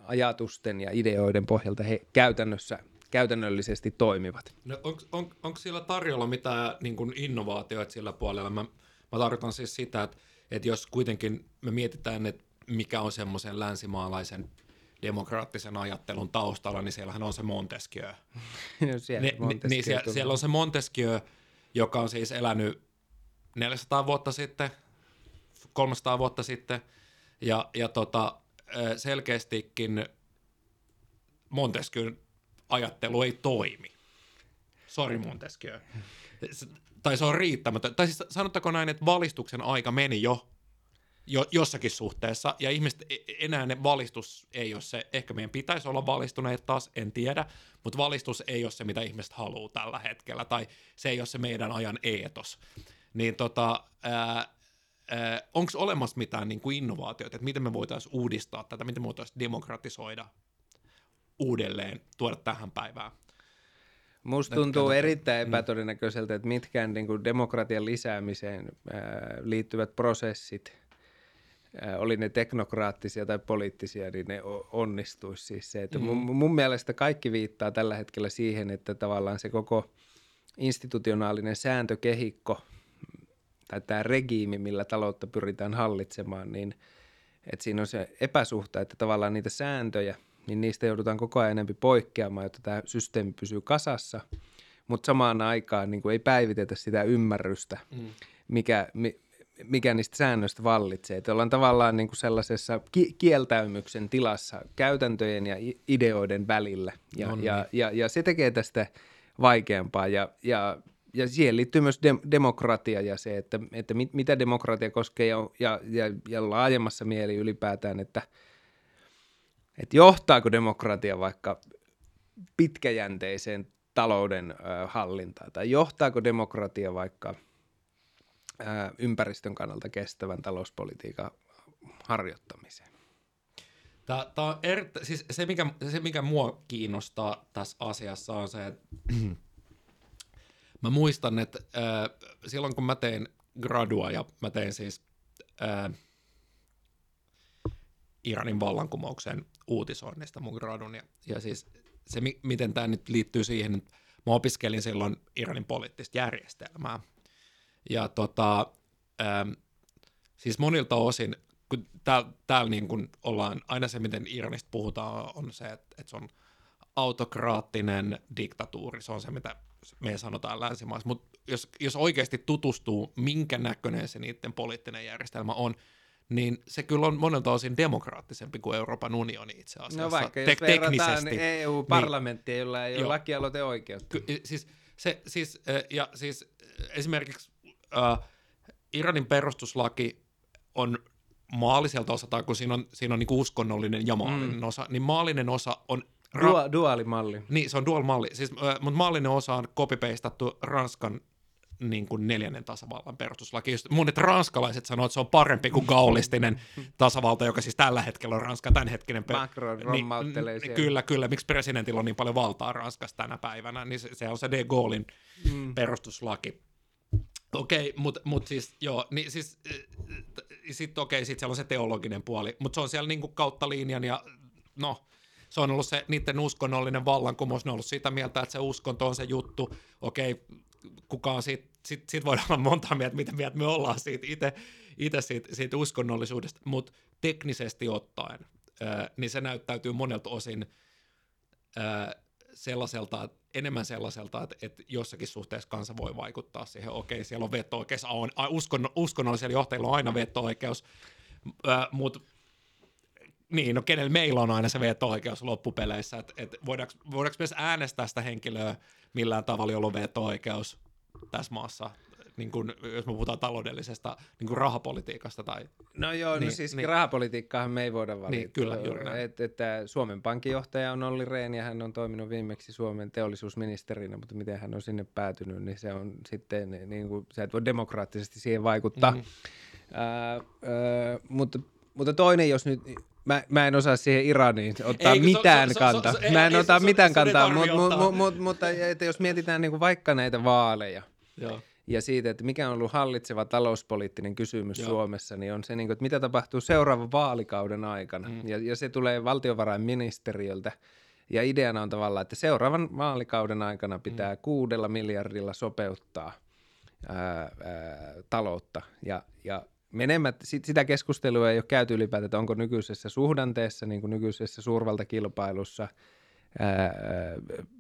ajatusten ja ideoiden pohjalta he käytännössä käytännöllisesti toimivat. No, onko on, onko siellä tarjolla mitään niin kuin innovaatioita sillä puolella? Mä Mä tarkoitan siis sitä, että, että jos kuitenkin me mietitään, että mikä on semmoisen länsimaalaisen demokraattisen ajattelun taustalla, niin siellähän on se Montesquieu. no siellä, ne, Montesquieu niin siellä, siellä on se Montesquieu, joka on siis elänyt 400 vuotta sitten, 300 vuotta sitten, ja, ja tota, selkeästikin Montesquieun ajattelu ei toimi. Sori Montesquieu tai se on riittämätön. Tai siis sanottako näin, että valistuksen aika meni jo, jo jossakin suhteessa, ja ihmiset e, enää ne valistus ei ole se, ehkä meidän pitäisi olla valistuneet taas, en tiedä, mutta valistus ei ole se, mitä ihmiset haluaa tällä hetkellä, tai se ei ole se meidän ajan eetos. Niin tota, onko olemassa mitään niin kuin innovaatioita, että miten me voitaisiin uudistaa tätä, miten me voitaisiin demokratisoida uudelleen, tuoda tähän päivään? Musta tuntuu erittäin mm. epätodennäköiseltä, että mitkään niin kuin demokratian lisäämiseen ää, liittyvät prosessit, ää, oli ne teknokraattisia tai poliittisia, niin ne onnistuisi. Siis se, että mm. mun, mun mielestä kaikki viittaa tällä hetkellä siihen, että tavallaan se koko institutionaalinen sääntökehikko tai tämä regiimi, millä taloutta pyritään hallitsemaan, niin että siinä on se epäsuhta, että tavallaan niitä sääntöjä – niin niistä joudutaan koko ajan enemmän poikkeamaan, jotta tämä systeemi pysyy kasassa, mutta samaan aikaan niin kuin ei päivitetä sitä ymmärrystä, mm. mikä, mikä niistä säännöistä vallitsee. Että ollaan tavallaan niin kuin sellaisessa ki- kieltäymyksen tilassa käytäntöjen ja ideoiden välillä, ja, no niin. ja, ja, ja se tekee tästä vaikeampaa, ja, ja ja siihen liittyy myös de- demokratia ja se, että, että mit, mitä demokratia koskee ja, ja, ja, ja laajemmassa mieli ylipäätään, että – että johtaako demokratia vaikka pitkäjänteiseen talouden hallintaan, tai johtaako demokratia vaikka ympäristön kannalta kestävän talouspolitiikan harjoittamiseen? Tämä, tämä on eri, siis se, mikä, se, mikä mua kiinnostaa tässä asiassa on se, että mä muistan, että äh, silloin kun mä tein gradua ja mä tein siis äh, Iranin vallankumouksen uutisoinnista mun gradun. Ja, ja siis se, miten tämä nyt liittyy siihen, että mä opiskelin silloin Iranin poliittista järjestelmää. Ja tota, ähm, siis monilta osin, kun täällä, täällä niin kun ollaan, aina se miten Iranista puhutaan on se, että, että se on autokraattinen diktatuuri, se on se mitä me sanotaan länsimaissa, mutta jos, jos oikeasti tutustuu, minkä näköinen se niiden poliittinen järjestelmä on, niin se kyllä on monelta osin demokraattisempi kuin Euroopan unioni itse asiassa. No vaikka jos Te- teknisesti. EU-parlamenttia, niin, jolla ei ole lakialoiteoikeutta. Ky- siis, se, siis, ja siis esimerkiksi äh, Iranin perustuslaki on maalliselta osaltaan, kun siinä on, siinä on niin uskonnollinen ja maallinen mm. osa, niin maallinen osa on... Ra- Dua, duaalimalli. Niin, se on dual-malli. Siis, äh, mutta maallinen osa on copy-pastattu Ranskan niin kuin neljännen tasavallan perustuslaki. Just monet ranskalaiset sanoo, että se on parempi kuin gaulistinen tasavalta, joka siis tällä hetkellä on Ranskan tämänhetkinen. Per- Macron rommauttelee niin, Kyllä, kyllä. Miksi presidentillä on niin paljon valtaa Ranskassa tänä päivänä, niin se, se on se de Gaulin mm. perustuslaki. Okei, okay, mutta mut siis, joo, niin siis, sitten okei, okay, sitten siellä on se teologinen puoli, mutta se on siellä niinku kautta linjan ja no, se on ollut se niiden uskonnollinen vallankumous, ne on ollut sitä mieltä, että se uskonto on se juttu, okei, kukaan siitä, sit, sit voidaan olla monta mieltä, mitä mieltä me ollaan siitä itse, itse siitä, siitä uskonnollisuudesta, mutta teknisesti ottaen, ää, niin se näyttäytyy monelta osin ää, sellaiselta, enemmän sellaiselta, että, että jossakin suhteessa kansa voi vaikuttaa siihen, okei, siellä on veto-oikeus, on, uskon, uskonnollisella johtajilla on aina veto-oikeus, mutta niin, no kenellä meillä on aina se veto-oikeus loppupeleissä, että et voidaanko, voidaanko myös äänestää sitä henkilöä millään tavalla, jolla on veto-oikeus tässä maassa, niin kun, jos me puhutaan taloudellisesta niin kuin rahapolitiikasta. Tai, no joo, no niin, no siis niin, rahapolitiikkaahan me ei voida valita. Niin, kyllä, juuri näin. Et, että Suomen pankinjohtaja on Olli Rehn ja hän on toiminut viimeksi Suomen teollisuusministerinä, mutta miten hän on sinne päätynyt, niin se on sitten, niin kuin, sä et voi demokraattisesti siihen vaikuttaa. Mm-hmm. Ää, ää, mutta, mutta toinen, jos nyt Mä, mä en osaa siihen Iraniin ottaa ei, mitään so, so, kantaa. So, so, mä en ei, ota mitään kantaa, mutta mut, mut, mut, mutta että jos mietitään niinku vaikka näitä vaaleja Joo. ja siitä, että mikä on ollut hallitseva talouspoliittinen kysymys Joo. Suomessa, niin on se, niinku, että mitä tapahtuu seuraavan vaalikauden aikana. Mm. Ja, ja se tulee valtiovarainministeriöltä. Ja ideana on tavallaan, että seuraavan vaalikauden aikana pitää mm. kuudella miljardilla sopeuttaa ää, ää, taloutta. Ja, ja menemmät, sitä keskustelua ei ole käyty ylipäätään, että onko nykyisessä suhdanteessa, niin kuin nykyisessä suurvaltakilpailussa, ää,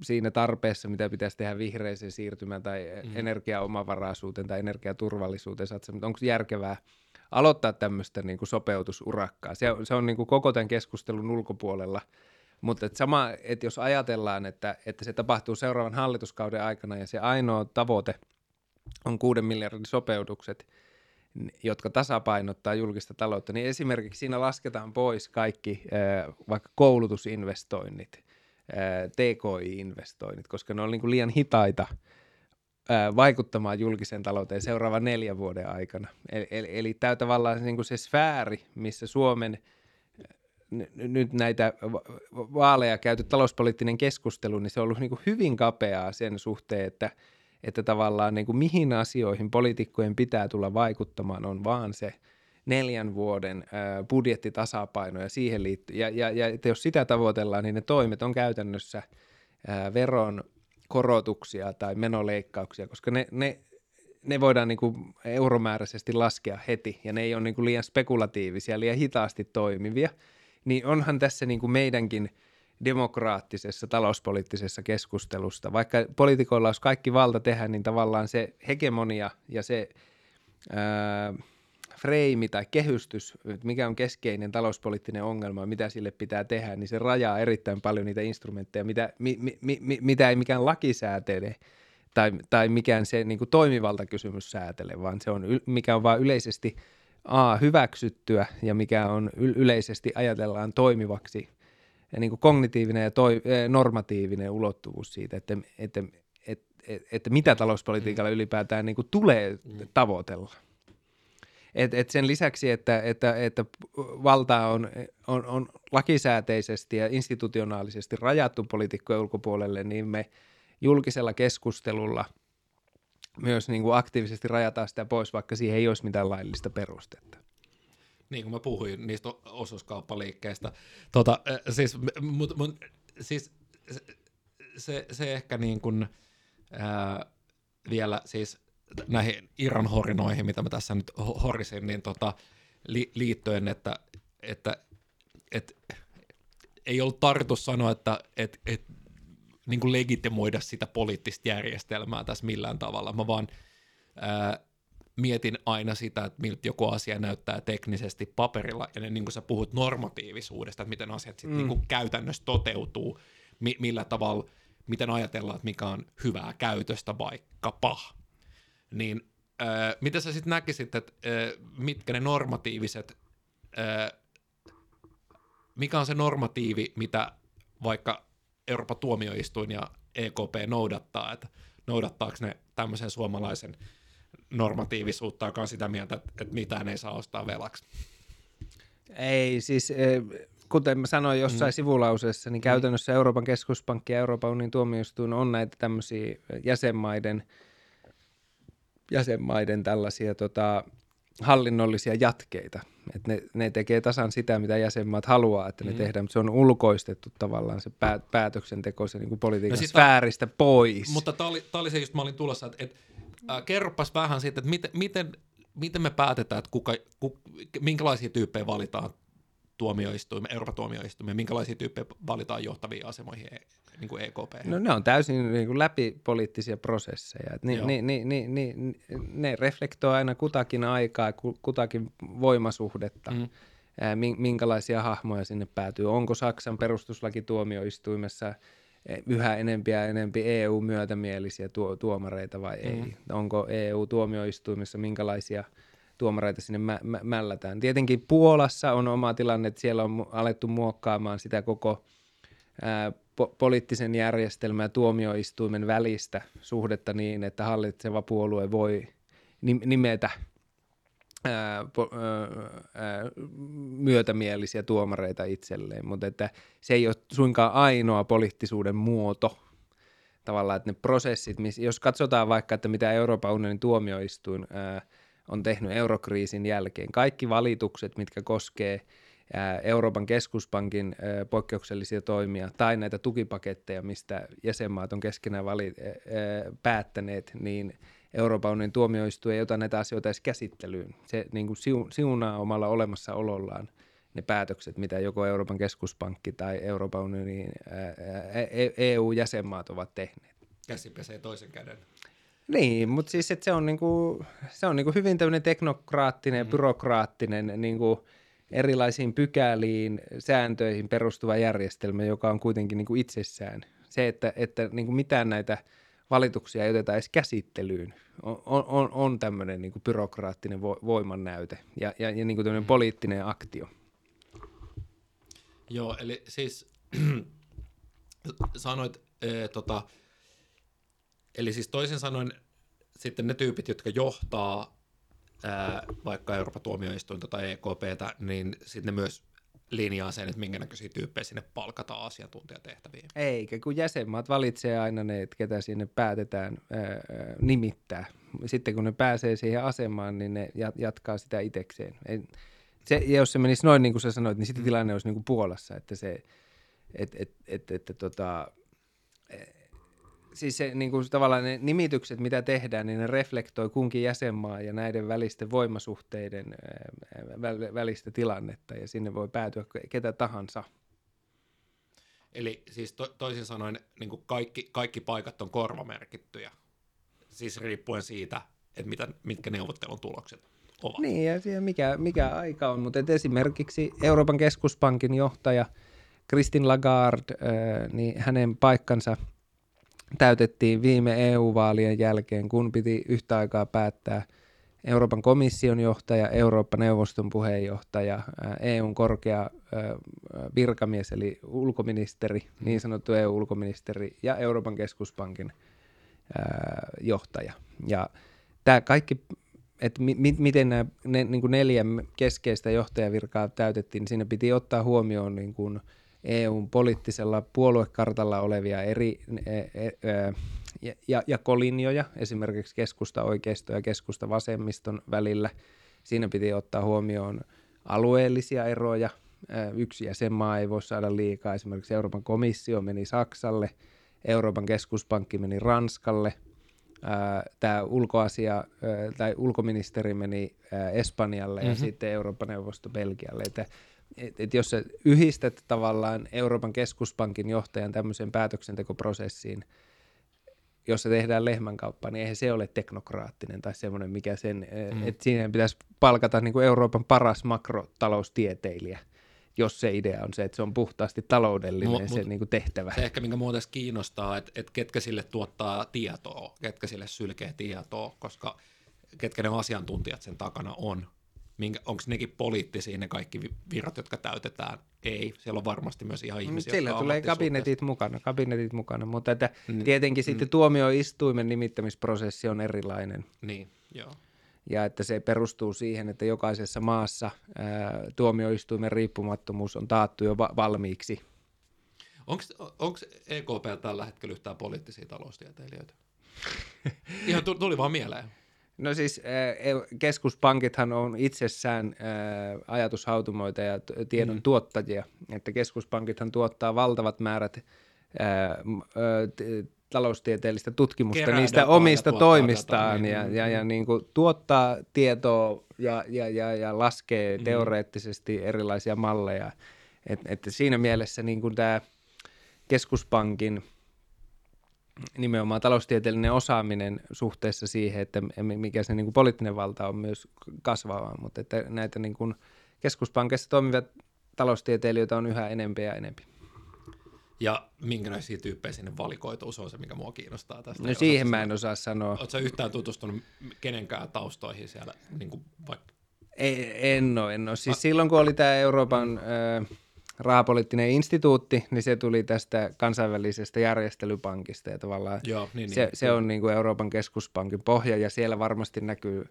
siinä tarpeessa, mitä pitäisi tehdä vihreiseen siirtymään tai mm. energiaomavaraisuuteen tai energiaturvallisuuteen, mutta onko järkevää aloittaa tämmöistä niin kuin sopeutusurakkaa. Se, se on niin kuin koko tämän keskustelun ulkopuolella, mutta et sama, että jos ajatellaan, että, että se tapahtuu seuraavan hallituskauden aikana ja se ainoa tavoite on kuuden miljardin sopeutukset – jotka tasapainottaa julkista taloutta, niin esimerkiksi siinä lasketaan pois kaikki vaikka koulutusinvestoinnit, TKI-investoinnit, koska ne on niin kuin liian hitaita vaikuttamaan julkiseen talouteen seuraavan neljän vuoden aikana. Eli, eli, eli tämä tavallaan niin kuin se sfääri, missä Suomen nyt näitä vaaleja käyty talouspoliittinen keskustelu, niin se on ollut niin kuin hyvin kapeaa sen suhteen, että – että tavallaan niin kuin mihin asioihin poliitikkojen pitää tulla vaikuttamaan on vaan se neljän vuoden budjettitasapaino ja siihen liittyy, ja, ja, ja että jos sitä tavoitellaan, niin ne toimet on käytännössä veron korotuksia tai menoleikkauksia, koska ne, ne, ne voidaan niin kuin euromääräisesti laskea heti, ja ne ei ole niin kuin liian spekulatiivisia, liian hitaasti toimivia, niin onhan tässä niin kuin meidänkin – demokraattisessa talouspoliittisessa keskustelusta. Vaikka poliitikoilla olisi kaikki valta tehdä, niin tavallaan se hegemonia ja se ää, freimi tai kehystys, mikä on keskeinen talouspoliittinen ongelma, mitä sille pitää tehdä, niin se rajaa erittäin paljon niitä instrumentteja, mitä, mi, mi, mi, mitä ei mikään laki säätele tai, tai mikään se niin kuin toimivaltakysymys säätele, vaan se on, mikä on vain yleisesti A, hyväksyttyä ja mikä on yleisesti ajatellaan toimivaksi – niin kuin kognitiivinen ja toi, eh, normatiivinen ulottuvuus siitä, että, että, että, että, että mitä talouspolitiikalla mm. ylipäätään niin kuin tulee mm. tavoitella. Et, et sen lisäksi, että, että, että valta on, on, on lakisääteisesti ja institutionaalisesti rajattu poliitikkojen ulkopuolelle, niin me julkisella keskustelulla myös niin kuin aktiivisesti rajataan sitä pois, vaikka siihen ei olisi mitään laillista perustetta niin kuin mä puhuin niistä osuuskauppaliikkeistä. Tota, siis, mut, mut, siis se, se ehkä niin kuin, ää, vielä siis näihin Iran horinoihin, mitä mä tässä nyt horisin, niin tota, li, liittyen, että, että, että ei ollut tarkoitus sanoa, että, että, että niin kuin legitimoida sitä poliittista järjestelmää tässä millään tavalla. Mä vaan ää, mietin aina sitä, että miltä joku asia näyttää teknisesti paperilla, ja niin kuin sä puhut normatiivisuudesta, että miten asiat sitten mm. niin käytännössä toteutuu, mi- millä tavalla, miten ajatellaan, että mikä on hyvää käytöstä vaikkapa, niin Äh, mitä sä sitten näkisit, että äh, mitkä ne normatiiviset, äh, mikä on se normatiivi, mitä vaikka Euroopan tuomioistuin ja EKP noudattaa, että noudattaako ne tämmöisen suomalaisen normatiivisuutta, joka on sitä mieltä, että, mitään ei saa ostaa velaksi? Ei, siis kuten mä sanoin jossain mm. sivulauseessa, niin käytännössä Euroopan keskuspankki ja Euroopan unionin tuomioistuin on näitä tämmöisiä jäsenmaiden, jäsenmaiden tällaisia tota, hallinnollisia jatkeita. Et ne, ne tekee tasan sitä, mitä jäsenmaat haluaa, että ne mm. tehdään, mutta se on ulkoistettu tavallaan se pää, päätöksenteko se niin politiikan no siis sfääristä pois. Mutta tämä oli, oli se, just mä olin tulossa, että et, äh, kerropas vähän siitä, että miten, miten, miten me päätetään, että kuka, ku, minkälaisia tyyppejä valitaan tuomioistuimia, Euroopan tuomioistuimia, minkälaisia tyyppejä valitaan johtaviin asemoihin e, niin kuin EKP? No ne on täysin niin kuin läpipoliittisia prosesseja. Ni, ni, ni, ni, ni, ne reflektoi aina kutakin aikaa, kutakin voimasuhdetta, mm. minkälaisia hahmoja sinne päätyy. Onko Saksan perustuslakituomioistuimessa yhä enempiä ja enempi EU-myötämielisiä tuo, tuomareita vai ei? Mm. Onko EU-tuomioistuimessa minkälaisia – tuomareita sinne mä, mä, mällätään. Tietenkin Puolassa on oma tilanne, että siellä on alettu muokkaamaan sitä koko ää, po- poliittisen järjestelmän ja tuomioistuimen välistä suhdetta niin, että hallitseva puolue voi nimetä ää, po, ää, myötämielisiä tuomareita itselleen, mutta että se ei ole suinkaan ainoa poliittisuuden muoto, tavallaan, että ne prosessit, jos katsotaan vaikka, että mitä Euroopan unionin tuomioistuin ää, on tehnyt eurokriisin jälkeen. Kaikki valitukset, mitkä koskee Euroopan keskuspankin poikkeuksellisia toimia tai näitä tukipaketteja, mistä jäsenmaat on keskenään vali, päättäneet, niin Euroopan unionin tuomioistuin ei ota näitä asioita edes käsittelyyn. Se niin kuin siunaa omalla olemassaolollaan ne päätökset, mitä joko Euroopan keskuspankki tai Euroopan unionin EU-jäsenmaat ovat tehneet. Käsi pesee toisen käden. Niin, mutta siis että se on, niinku, se on niinku hyvin tämmöinen teknokraattinen, mm. byrokraattinen, niinku erilaisiin pykäliin, sääntöihin perustuva järjestelmä, joka on kuitenkin niinku itsessään. Se, että, että niinku mitään näitä valituksia ei oteta edes käsittelyyn, on, on, on tämmöinen niinku byrokraattinen vo, voimannäyte ja, ja, ja niinku tämmöinen mm. poliittinen aktio. Joo, eli siis sanoit, ee, tota, Eli siis toisin sanoen sitten ne tyypit, jotka johtaa ää, vaikka Euroopan tuomioistuinta tai EKPtä, niin sitten ne myös linjaa sen, että minkä näköisiä tyyppejä sinne palkataan asiantuntijatehtäviin. Eikä, kun jäsenmaat valitsee aina ne, että ketä sinne päätetään ää, nimittää. Sitten kun ne pääsee siihen asemaan, niin ne jatkaa sitä itekseen. Ei, se, ja jos se menisi noin niin kuin sä sanoit, niin sitten mm. tilanne olisi niin kuin Puolassa, että se, et, et, et, et, tota, siis se, niin kuin tavallaan ne nimitykset, mitä tehdään, niin ne reflektoi kunkin jäsenmaa ja näiden välisten voimasuhteiden välistä tilannetta, ja sinne voi päätyä ketä tahansa. Eli siis to, toisin sanoen niin kuin kaikki, kaikki paikat on korvamerkittyjä, siis riippuen siitä, että mitä, mitkä neuvottelun tulokset ovat. Niin, ja mikä, mikä aika on, mutta esimerkiksi Euroopan keskuspankin johtaja Christine Lagarde, niin hänen paikkansa – täytettiin viime EU-vaalien jälkeen, kun piti yhtä aikaa päättää Euroopan komission johtaja, Eurooppa-neuvoston puheenjohtaja, EUn korkea virkamies eli ulkoministeri, niin sanottu EU-ulkoministeri ja Euroopan keskuspankin johtaja. Ja tämä kaikki, että mi- miten nämä ne, niin neljä keskeistä johtajavirkaa täytettiin, niin siinä piti ottaa huomioon niin kuin – EUn poliittisella puoluekartalla olevia eri e, e, e, ja, jakolinjoja, esimerkiksi keskusta oikeisto ja keskusta vasemmiston välillä. Siinä piti ottaa huomioon alueellisia eroja. Yksi jäsenmaa ei voi saada liikaa. Esimerkiksi Euroopan komissio meni Saksalle, Euroopan keskuspankki meni Ranskalle, tämä ulkoasia tai ulkoministeri meni Espanjalle mm-hmm. ja sitten Euroopan neuvosto Belgialle. Että että et jos sä yhdistät tavallaan Euroopan keskuspankin johtajan tämmöiseen päätöksentekoprosessiin, jos se tehdään lehmänkauppa, niin eihän se ole teknokraattinen tai semmoinen, mikä sen, e, mm. että siinä pitäisi palkata niin kuin Euroopan paras makrotaloustieteilijä, jos se idea on se, että se on puhtaasti taloudellinen no, se niin kuin tehtävä. Se ehkä, minkä muuten kiinnostaa, että, että ketkä sille tuottaa tietoa, ketkä sille sylkee tietoa, koska ketkä ne asiantuntijat sen takana on. Onko nekin poliittisia ne kaikki virrat, jotka täytetään? Ei, siellä on varmasti myös ihan ihmisiä, Sillä tulee kabinetit mukana, kabinetit mukana, mutta että Mm. tietenkin sitten tuomioistuimen nimittämisprosessi on erilainen. Niin, joo. Ja että se perustuu siihen, että jokaisessa maassa ää, tuomioistuimen riippumattomuus on taattu jo va- valmiiksi. Onko EKP tällä hetkellä yhtään poliittisia taloustieteilijöitä? Ihan tu- tuli vaan mieleen. No siis e- keskuspankithan on itsessään ää, ajatushautumoita ja tiedon Mm. tuottajia, että keskuspankithan tuottaa valtavat määrät t- taloustieteellistä tutkimusta Kerää niistä ja omista toimistaan niin, ja, mm, ja, ja mm. niin kuin tuottaa tietoa ja, ja, ja, ja laskee Mm. teoreettisesti erilaisia malleja. Et, että siinä mielessä niin kuin tämä keskuspankin nimenomaan taloustieteellinen osaaminen suhteessa siihen, että mikä se niin kuin poliittinen valta on myös kasvava, mutta että näitä niin kuin keskuspankissa toimivia taloustieteilijöitä on yhä enempi ja enempi. Ja minkälaisia tyyppejä sinne valikoituu, se on se, mikä mua kiinnostaa tästä. No siihen mä en osaa sanoa. Oletko yhtään tutustunut kenenkään taustoihin siellä, niin kuin vaikka Ei, en ole, en ole. Siis silloin kun oli tämä Euroopan äh, rahapoliittinen instituutti, niin se tuli tästä kansainvälisestä järjestelypankista ja tavallaan Joo, niin, se, niin. se on niin kuin Euroopan keskuspankin pohja ja siellä varmasti näkyy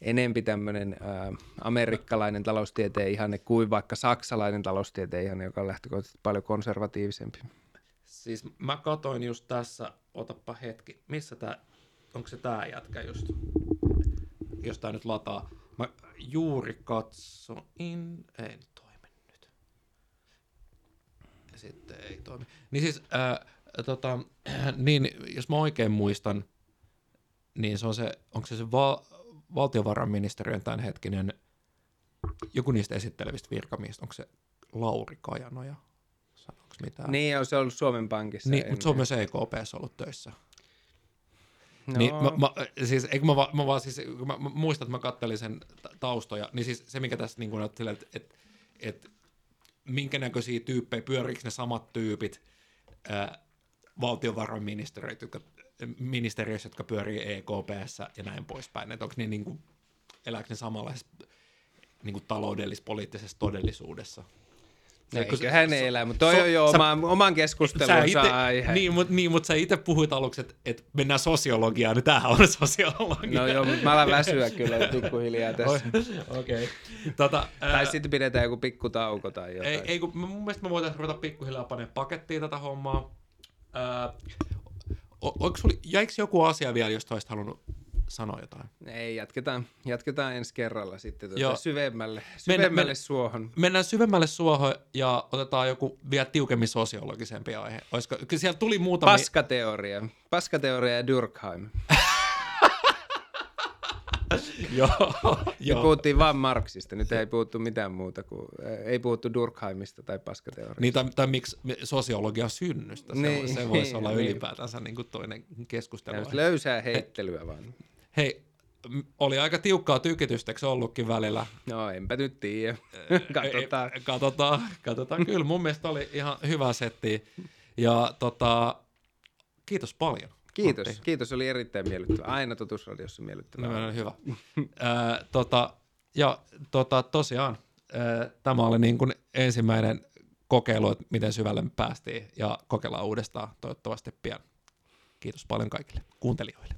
enempi tämmöinen äh, amerikkalainen taloustieteen ihanne kuin vaikka saksalainen taloustieteen ihanne, joka on lähtökohtaisesti paljon konservatiivisempi. Siis mä katoin just tässä, otappa hetki, missä tää, onko se tää jätkä just, jos tää nyt lataa. Mä juuri katsoin, ei nyt. Ja sitten ei toimi. Niin siis, ää, tota, niin jos mä oikein muistan, niin se on se, onko se se val, valtiovarainministeriön tämänhetkinen, joku niistä esittelevistä virkamiehistä, onko se Lauri Kajanoja? Sanoks mitään? Niin, joo, se on ollut Suomen Pankissa. Niin, mutta se on myös EKPssä ollut töissä. no, Niin, mä, mä, siis, eikö mä, va, mä vaan siis, mä, mä muistan, että mä kattelin sen ta- taustoja, niin siis se, mikä tässä niin kuin, että, että, että, että minkä näköisiä tyyppejä, pyöriikö ne samat tyypit ää, valtiovarainministeriöt, jotka, ministeriöissä, jotka pyörii EKPssä ja näin poispäin, että onko ne niin kuin, elääkö ne samanlaisessa niin kuin taloudellis-poliittisessa todellisuudessa. No, eiköhän so- ne elää, mutta toi so- on jo sä- oma, oman keskustelunsa ite, aihe. niin, mutta niin, mut sä itse puhuit aluksi, että, että mennään sosiologiaan, niin tämähän on sosiologia. No joo, mutta mä alan väsyä kyllä pikkuhiljaa tässä. Okei. Okay. Tota, Tai sitten pidetään joku pikku tauko tai jotain. ei, ei, kun mun mielestä me voitaisiin ruveta pikkuhiljaa panemaan pakettiin tätä hommaa. Ää, o, oliko sulla, jäikö joku asia vielä, josta olisit halunnut sanoa jotain? Ei, jatketaan, jatketaan ensi kerralla sitten tuota syvemmälle, syvemmälle mennä- suohon. Mennään syvemmälle suohon ja otetaan joku vielä tiukemmin sosiologisempi aihe. Olisiko, kyllä siellä tuli muutamia... Paskateoria. Paskateoria ja Durkheim. Joo, joo. puhuttiin vain Marksista, nyt ei puhuttu mitään muuta kuin, ei puhuttu Durkheimista tai paskateoriasta. Niin, tai, tai miksi sosiologia synnystä, se, Niin, se voisi niin, olla niin. ylipäätänsä niin kuin toinen keskustelu. Löysää heittelyä vaan. Hei, oli aika tiukkaa tykitystä, eikö ollutkin välillä? No enpä nyt tiedä. Katsotaan. Katsotaan, katsotaan. Kyllä mun mielestä oli ihan hyvä setti. Ja tota, kiitos paljon. Kiitos, Matti. kiitos, oli erittäin miellyttävä. Aina totuusradiossa miellyttävää. No, hyvä. Ää, tota, ja tota, tosiaan, ää, tämä oli niin kuin ensimmäinen kokeilu, että miten syvälle me päästiin ja kokeillaan uudestaan toivottavasti pian. Kiitos paljon kaikille kuuntelijoille.